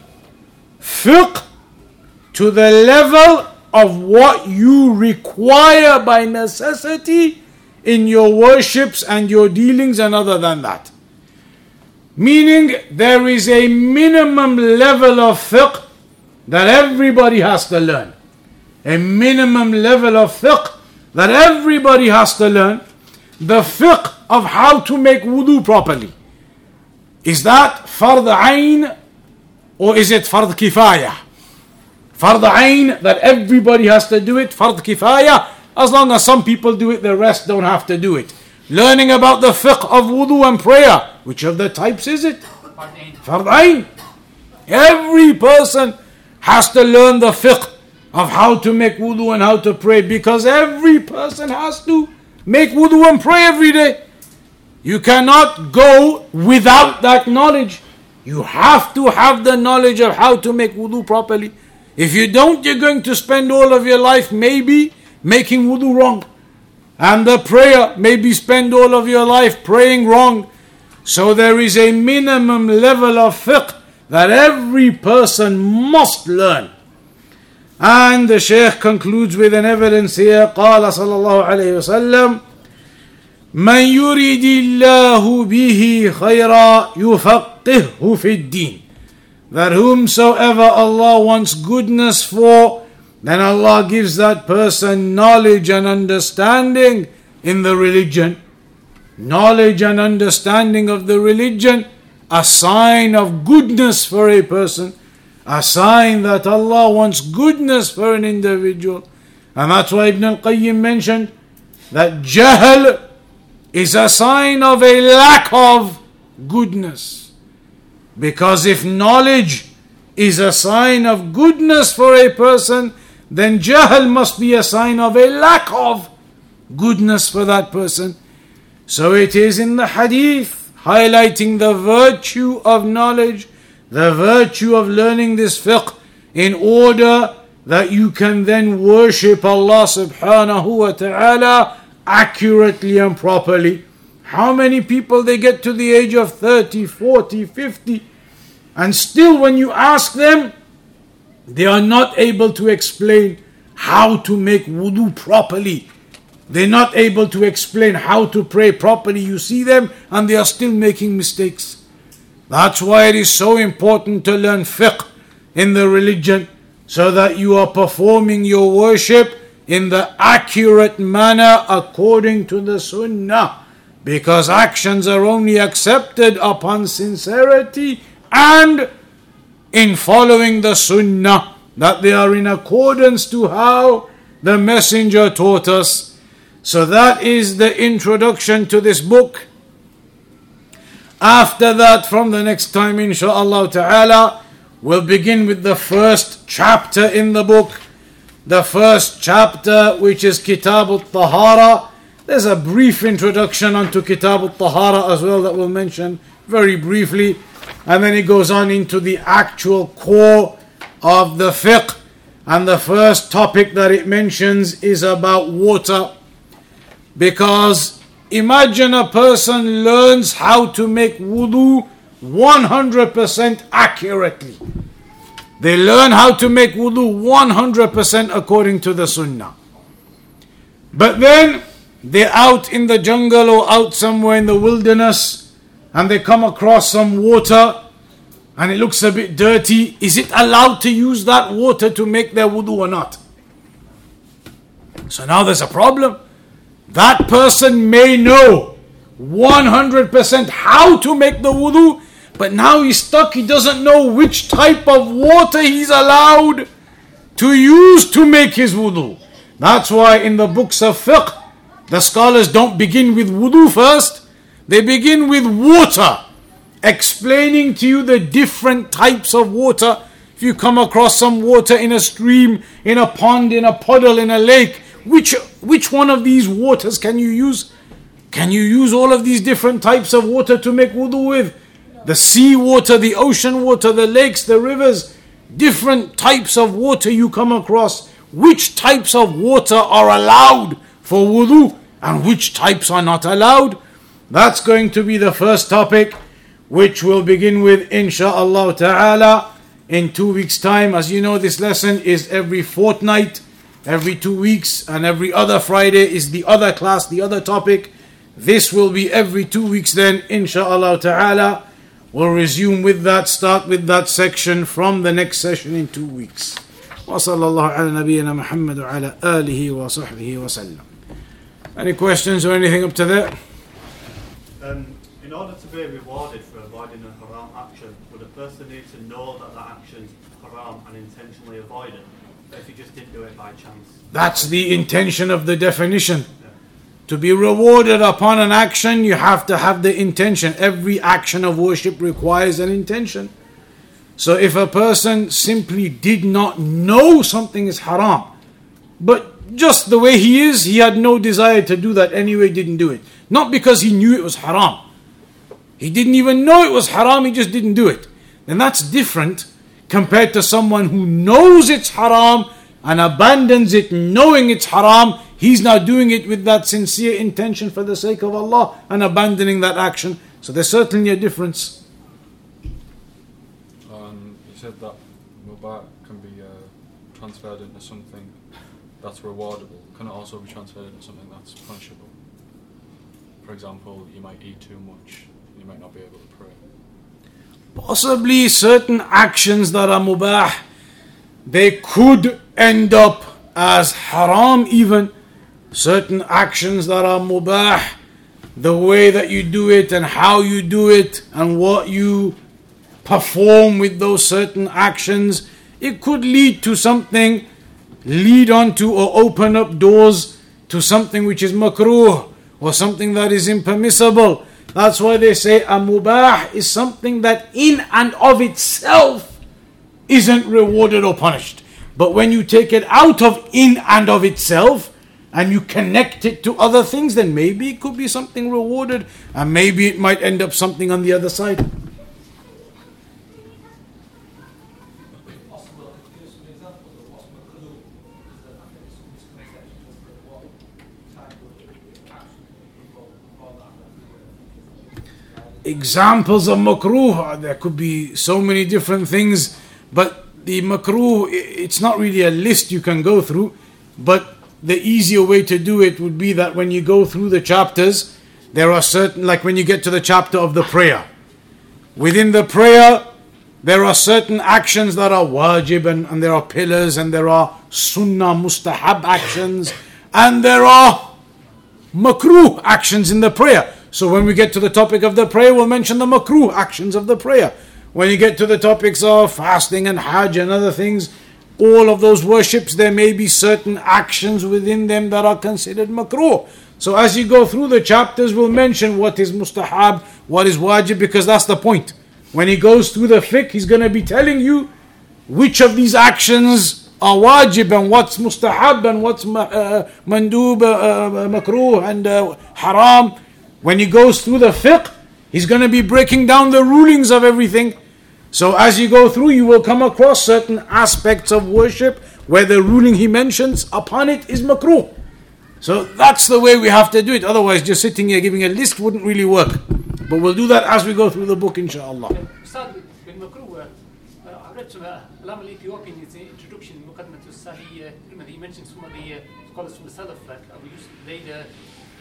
fiqh to the level of what you require by necessity in your worships and your dealings and other than that. Meaning there is a minimum level of fiqh that everybody has to learn. A minimum level of fiqh that everybody has to learn the fiqh of how to make wudu properly. Is that fard ayn or is it fard kifaya? Fard ayn that everybody has to do it, fard kifaya, as long as some people do it, the rest don't have to do it. Learning about the fiqh of wudu and prayer, which of the types is it? Fard ayn. Every person has to learn the fiqh of how to make wudu and how to pray because every person has to. Make wudu and pray every day. You cannot go without that knowledge. You have to have the knowledge of how to make wudu properly. If you don't, you're going to spend all of your life maybe making wudu wrong. And the prayer, maybe spend all of your life praying wrong. So there is a minimum level of fiqh that every person must learn. And the Shaykh concludes with an evidence here قال صلى الله عليه وسلم من يريد الله به خيرا يفقهه في الدين that whomsoever Allah wants goodness for then Allah gives that person knowledge and understanding in the religion knowledge and understanding of the religion a sign of goodness for a person a sign that Allah wants goodness for an individual and that's why Ibn al-Qayyim mentioned that jahl is a sign of a lack of goodness. Because if knowledge is a sign of goodness for a person, then jahl must be a sign of a lack of goodness for that person. So it is in the hadith highlighting the virtue of knowledge, the virtue of learning this fiqh in order that you can then worship Allah subhanahu wa ta'ala accurately and properly. How many people they get to the age of 30, 40, 50, and still when you ask them, they are not able to explain how to make wudu properly. They're not able to explain how to pray properly. You see them and they are still making mistakes. That's why it is so important to learn fiqh in the religion so that you are performing your worship in the accurate manner according to the Sunnah. Because actions are only accepted upon sincerity and in following the Sunnah, that they are in accordance to how the Messenger taught us. So that is the introduction to this book. After that, from the next time, inshallah ta'ala, we'll begin with the first chapter in the book the first chapter, which is Kitab al Tahara. There's a brief introduction onto Kitab al Tahara as well that we'll mention very briefly. And then it goes on into the actual core of the fiqh. And the first topic that it mentions is about water. Because imagine a person learns how to make wudu 100% accurately. They learn how to make wudu 100% according to the sunnah. But then they're out in the jungle or out somewhere in the wilderness and they come across some water and it looks a bit dirty. Is it allowed to use that water to make their wudu or not? So now there's a problem. That person may know 100% how to make the wudu, but now he's stuck, he doesn't know which type of water he's allowed to use to make his wudu. That's why in the books of fiqh, the scholars don't begin with wudu first, they begin with water, explaining to you the different types of water. If you come across some water in a stream, in a pond, in a puddle, in a lake, which, which one of these waters can you use? Can you use all of these different types of water to make wudu with? the sea water, the ocean water, the lakes, the rivers, different types of water you come across. Which types of water are allowed for wudu and which types are not allowed? That's going to be the first topic, which we'll begin with insha'Allah ta'ala in two weeks' time. As you know, this lesson is every fortnight, every two weeks, and every other Friday is the other class, the other topic. This will be every two weeks then, insha'Allah ta'ala. We'll resume with that, start with that section from the next session in two weeks. وصلى الله على نبينا محمد وعلى آله وصحبه وسلم. Any questions or anything up to that? Um, in order to be rewarded for avoiding a haram action, would a person need to know that that action's haram and intentionally avoid it? By chance? That's the intention of the definition. To be rewarded upon an action, you have to have the intention. Every action of worship requires an intention. So if a person simply did not know something is haram, but just the way he is, he had no desire to do that anyway, didn't do it. Not because he knew it was haram. He didn't even know it was haram, he just didn't do it. Then that's different compared to someone who knows it's haram and abandons it knowing it's haram He's now doing it with that sincere intention for the sake of Allah and abandoning that action. So there's certainly a difference. Um, you said that mubah can be uh, transferred into something that's rewardable. Can it also be transferred into something that's punishable? For example, you might eat too much, you might not be able to pray. Possibly certain actions that are mubah, they could end up as haram even. Certain actions that are mubah, the way that you do it and how you do it and what you perform with those certain actions, it could lead to something, lead on to or open up doors to something which is makruh or something that is impermissible. That's why they say a mubah is something that in and of itself isn't rewarded or punished. But when you take it out of in and of itself and you connect it to other things, then maybe it could be something rewarded and maybe it might end up something on the other side. examples of makruh. There could be so many different things, but the makruh, it's not really a list you can go through. But the easier way to do it would be that when you go through the chapters, there are certain, like when you get to the chapter of the prayer, within the prayer, there are certain actions that are wajib and, and there are pillars and there are sunnah mustahab actions and there are makruh actions in the prayer. So when we get to the topic of the prayer, we'll mention the makruh actions of the prayer. When you get to the topics of fasting and hajj and other things, all of those worships, there may be certain actions within them that are considered makruh. So as you go through the chapters, we'll mention what is mustahab, what is wajib, because that's the point. When he goes through the fiqh, he's going to be telling you which of these actions are wajib and what's mustahab and what's uh, mandub, uh, uh, makruh and uh, haram. When he goes through the fiqh, he's going to be breaking down the rulings of everything. So as you go through, you will come across certain aspects of worship where the ruling he mentions upon it is makruh. So that's the way we have to do it. Otherwise, just sitting here giving a list wouldn't really work. But we'll do that as we go through the book, inshallah. In uh, the uh,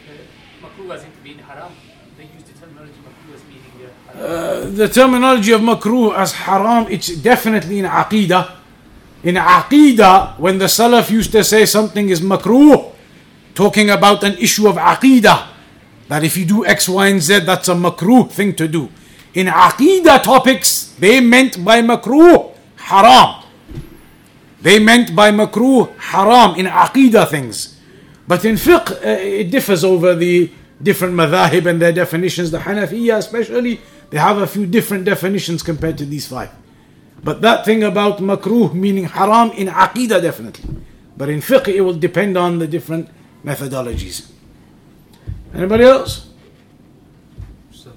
uh, makruh as being haram. They use the terminology makruh as meaning uh. The terminology of makruh as haram, it's definitely in aqidah. In aqidah, when the Salaf used to say something is makruh, talking about an issue of aqidah, that if you do X, Y, and Z, that's a makruh thing to do. In aqidah topics, they meant by makruh haram. They meant by makruh haram in aqidah things. But in fiqh, uh, it differs over the different madhahib and their definitions. The Hanafiya, especially, they have a few different definitions compared to these five. But that thing about makruh meaning haram in aqidah, definitely. But in fiqh, it will depend on the different methodologies. Anybody else? So,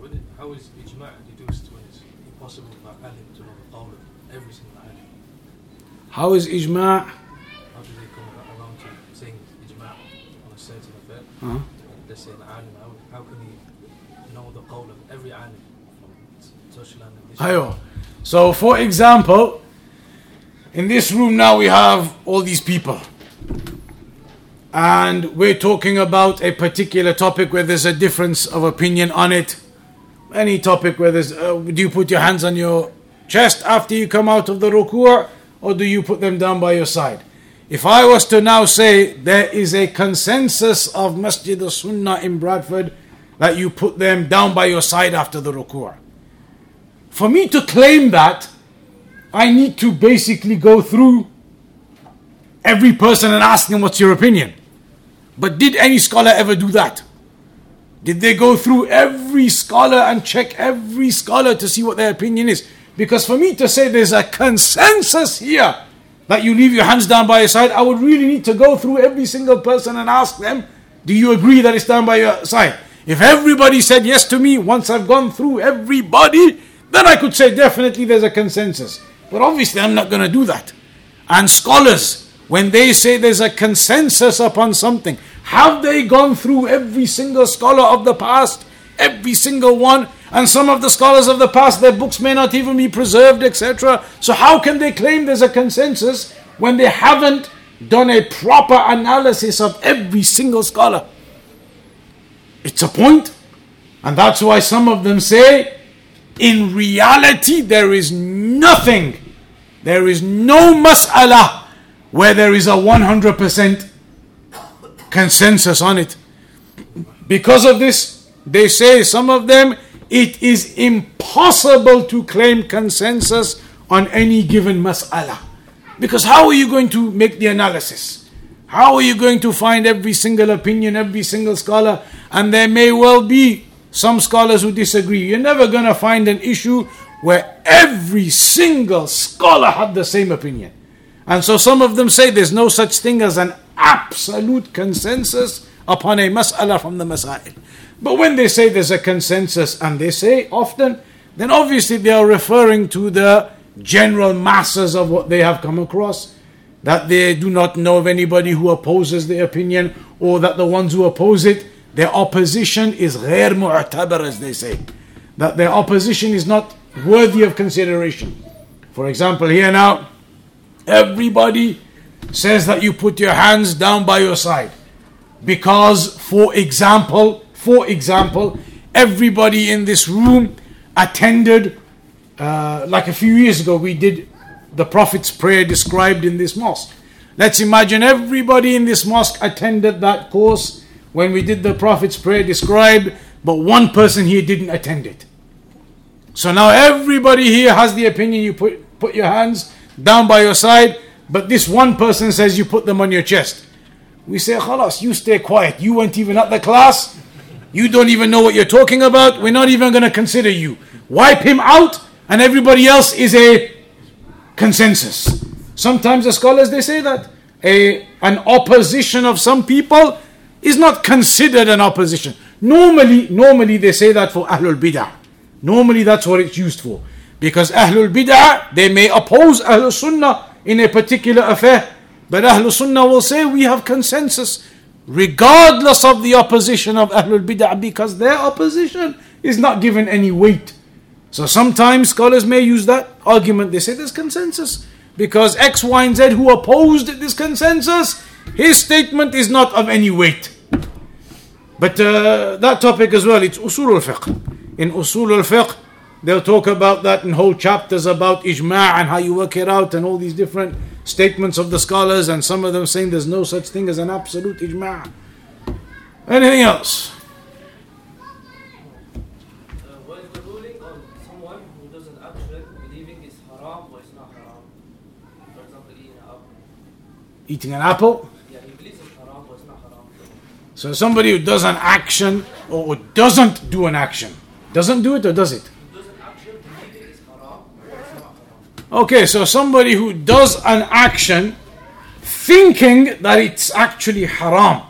would it- how is ijma' deduced when it's impossible for alim to know the qawl of every single alim? How is ijma'? How do they come around to saying ijma' on a certain affair? Uh-huh. Let's say an alim, how, how can he know the qawl of every alim from Ayo. So, for example, in this room now we have all these people. And we're talking about a particular topic where there's a difference of opinion on it. Any topic where there's, uh, do you put your hands on your chest after you come out of the ruku' or do you put them down by your side? If I was to now say there is a consensus of Masjid al-Sunnah in Bradford that you put them down by your side after the ruku'. For me to claim that, I need to basically go through every person and ask them what's your opinion. But did any scholar ever do that? Did they go through every scholar and check every scholar to see what their opinion is? Because for me to say there's a consensus here that you leave your hands down by your side, I would really need to go through every single person and ask them, do you agree that it's down by your side? If everybody said yes to me once I've gone through everybody, then I could say definitely there's a consensus. But obviously I'm not going to do that. And scholars when they say there's a consensus upon something, have they gone through every single scholar of the past? Every single one? And some of the scholars of the past, their books may not even be preserved, etc. So, how can they claim there's a consensus when they haven't done a proper analysis of every single scholar? It's a point. And that's why some of them say, in reality, there is nothing, there is no mas'ala where there is a 100% consensus on it. Because of this, they say, some of them, it is impossible to claim consensus on any given mas'ala. Because how are you going to make the analysis? How are you going to find every single opinion, every single scholar? And there may well be some scholars who disagree. You're never going to find an issue where every single scholar had the same opinion. And so some of them say there's no such thing as an absolute consensus upon a mas'ala from the masail. But when they say there's a consensus, and they say often, then obviously they are referring to the general masses of what they have come across. That they do not know of anybody who opposes their opinion, or that the ones who oppose it, their opposition is ghair mu'tabar, as they say. That their opposition is not worthy of consideration. For example, here now, everybody says that you put your hands down by your side. Because, for example, for example, everybody in this room attended, uh, like a few years ago, we did the Prophet's prayer described in this mosque. Let's imagine everybody in this mosque attended that course when we did the Prophet's prayer described, but one person here didn't attend it. So now everybody here has the opinion you put, put your hands down by your side, but this one person says you put them on your chest. We say, Khalas, you stay quiet. You weren't even at the class. You don't even know what you're talking about. We're not even going to consider you. Wipe him out, and everybody else is a consensus. Sometimes the scholars they say that a an opposition of some people is not considered an opposition. Normally, normally they say that for Ahlul Bid'ah. Normally that's what it's used for. Because Ahlul Bid'ah, they may oppose Ahlul Sunnah in a particular affair. But Ahlul Sunnah will say we have consensus regardless of the opposition of Ahlul Bid'ah because their opposition is not given any weight. So sometimes scholars may use that argument. They say there's consensus because X, Y, and Z who opposed this consensus, his statement is not of any weight. But uh, that topic as well, it's usul al-fiqh. In usul al-fiqh, they'll talk about that in whole chapters about ijma' and how you work it out and all these different statements of the scholars and some of them saying there's no such thing as an absolute ijma'. Anything else? Uh, what is the ruling on someone who does an action believing it's haram but it's not haram? For example, eating an apple. Eating an apple? Yeah, he believes it's haram but it's not haram. So somebody who does an action or doesn't do an action. Doesn't do it or does it? Okay, so somebody who does an action thinking that it's actually haram.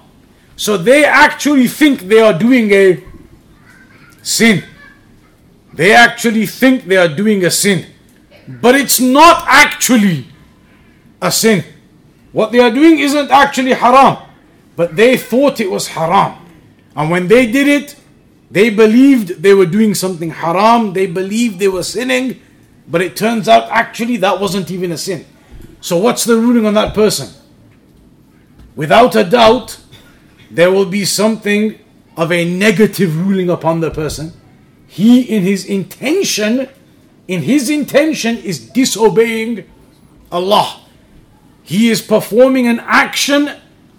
So they actually think they are doing a sin. They actually think they are doing a sin. But it's not actually a sin. What they are doing isn't actually haram. But they thought it was haram. And when they did it, they believed they were doing something haram. They believed they were sinning. But it turns out actually that wasn't even a sin. So what's the ruling on that person? Without a doubt, there will be something of a negative ruling upon the person. He, in his intention, in his intention, is disobeying Allah. He is performing an action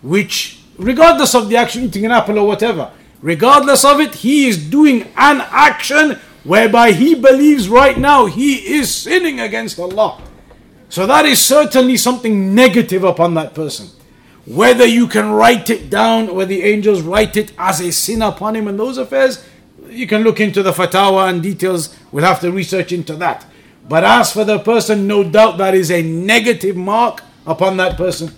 which, regardless of the action, eating an apple or whatever, regardless of it, he is doing an action whereby he believes right now he is sinning against Allah. So that is certainly something negative upon that person. Whether you can write it down, whether the angels write it as a sin upon him and those affairs, you can look into the fatwa and details. We'll have to research into that. But as for the person, no doubt that is a negative mark upon that person.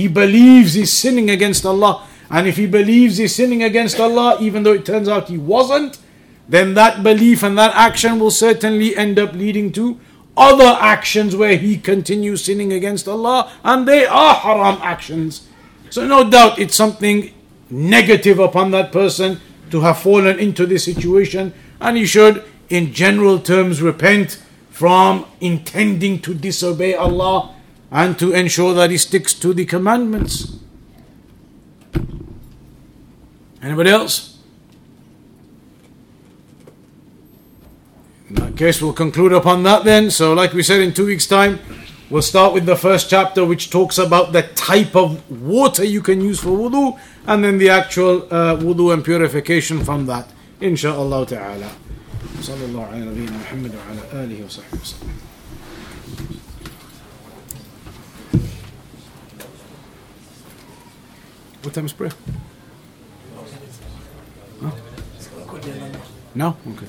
He believes he's sinning against Allah. And if he believes he's sinning against Allah, even though it turns out he wasn't, then that belief and that action will certainly end up leading to other actions where he continues sinning against Allah, and they are haram actions. So, no doubt it's something negative upon that person to have fallen into this situation, and he should, in general terms, repent from intending to disobey Allah and to ensure that he sticks to the commandments. Anybody else? In that case, we'll conclude upon that then. So, like we said, in two weeks' time, we'll start with the first chapter, which talks about the type of water you can use for wudu, and then the actual uh, wudu and purification from that. Insha'Allah ta'ala. صلى الله على نبينا محمد وعلى آله وصحبه وسلم What time is prayer? No? Okay.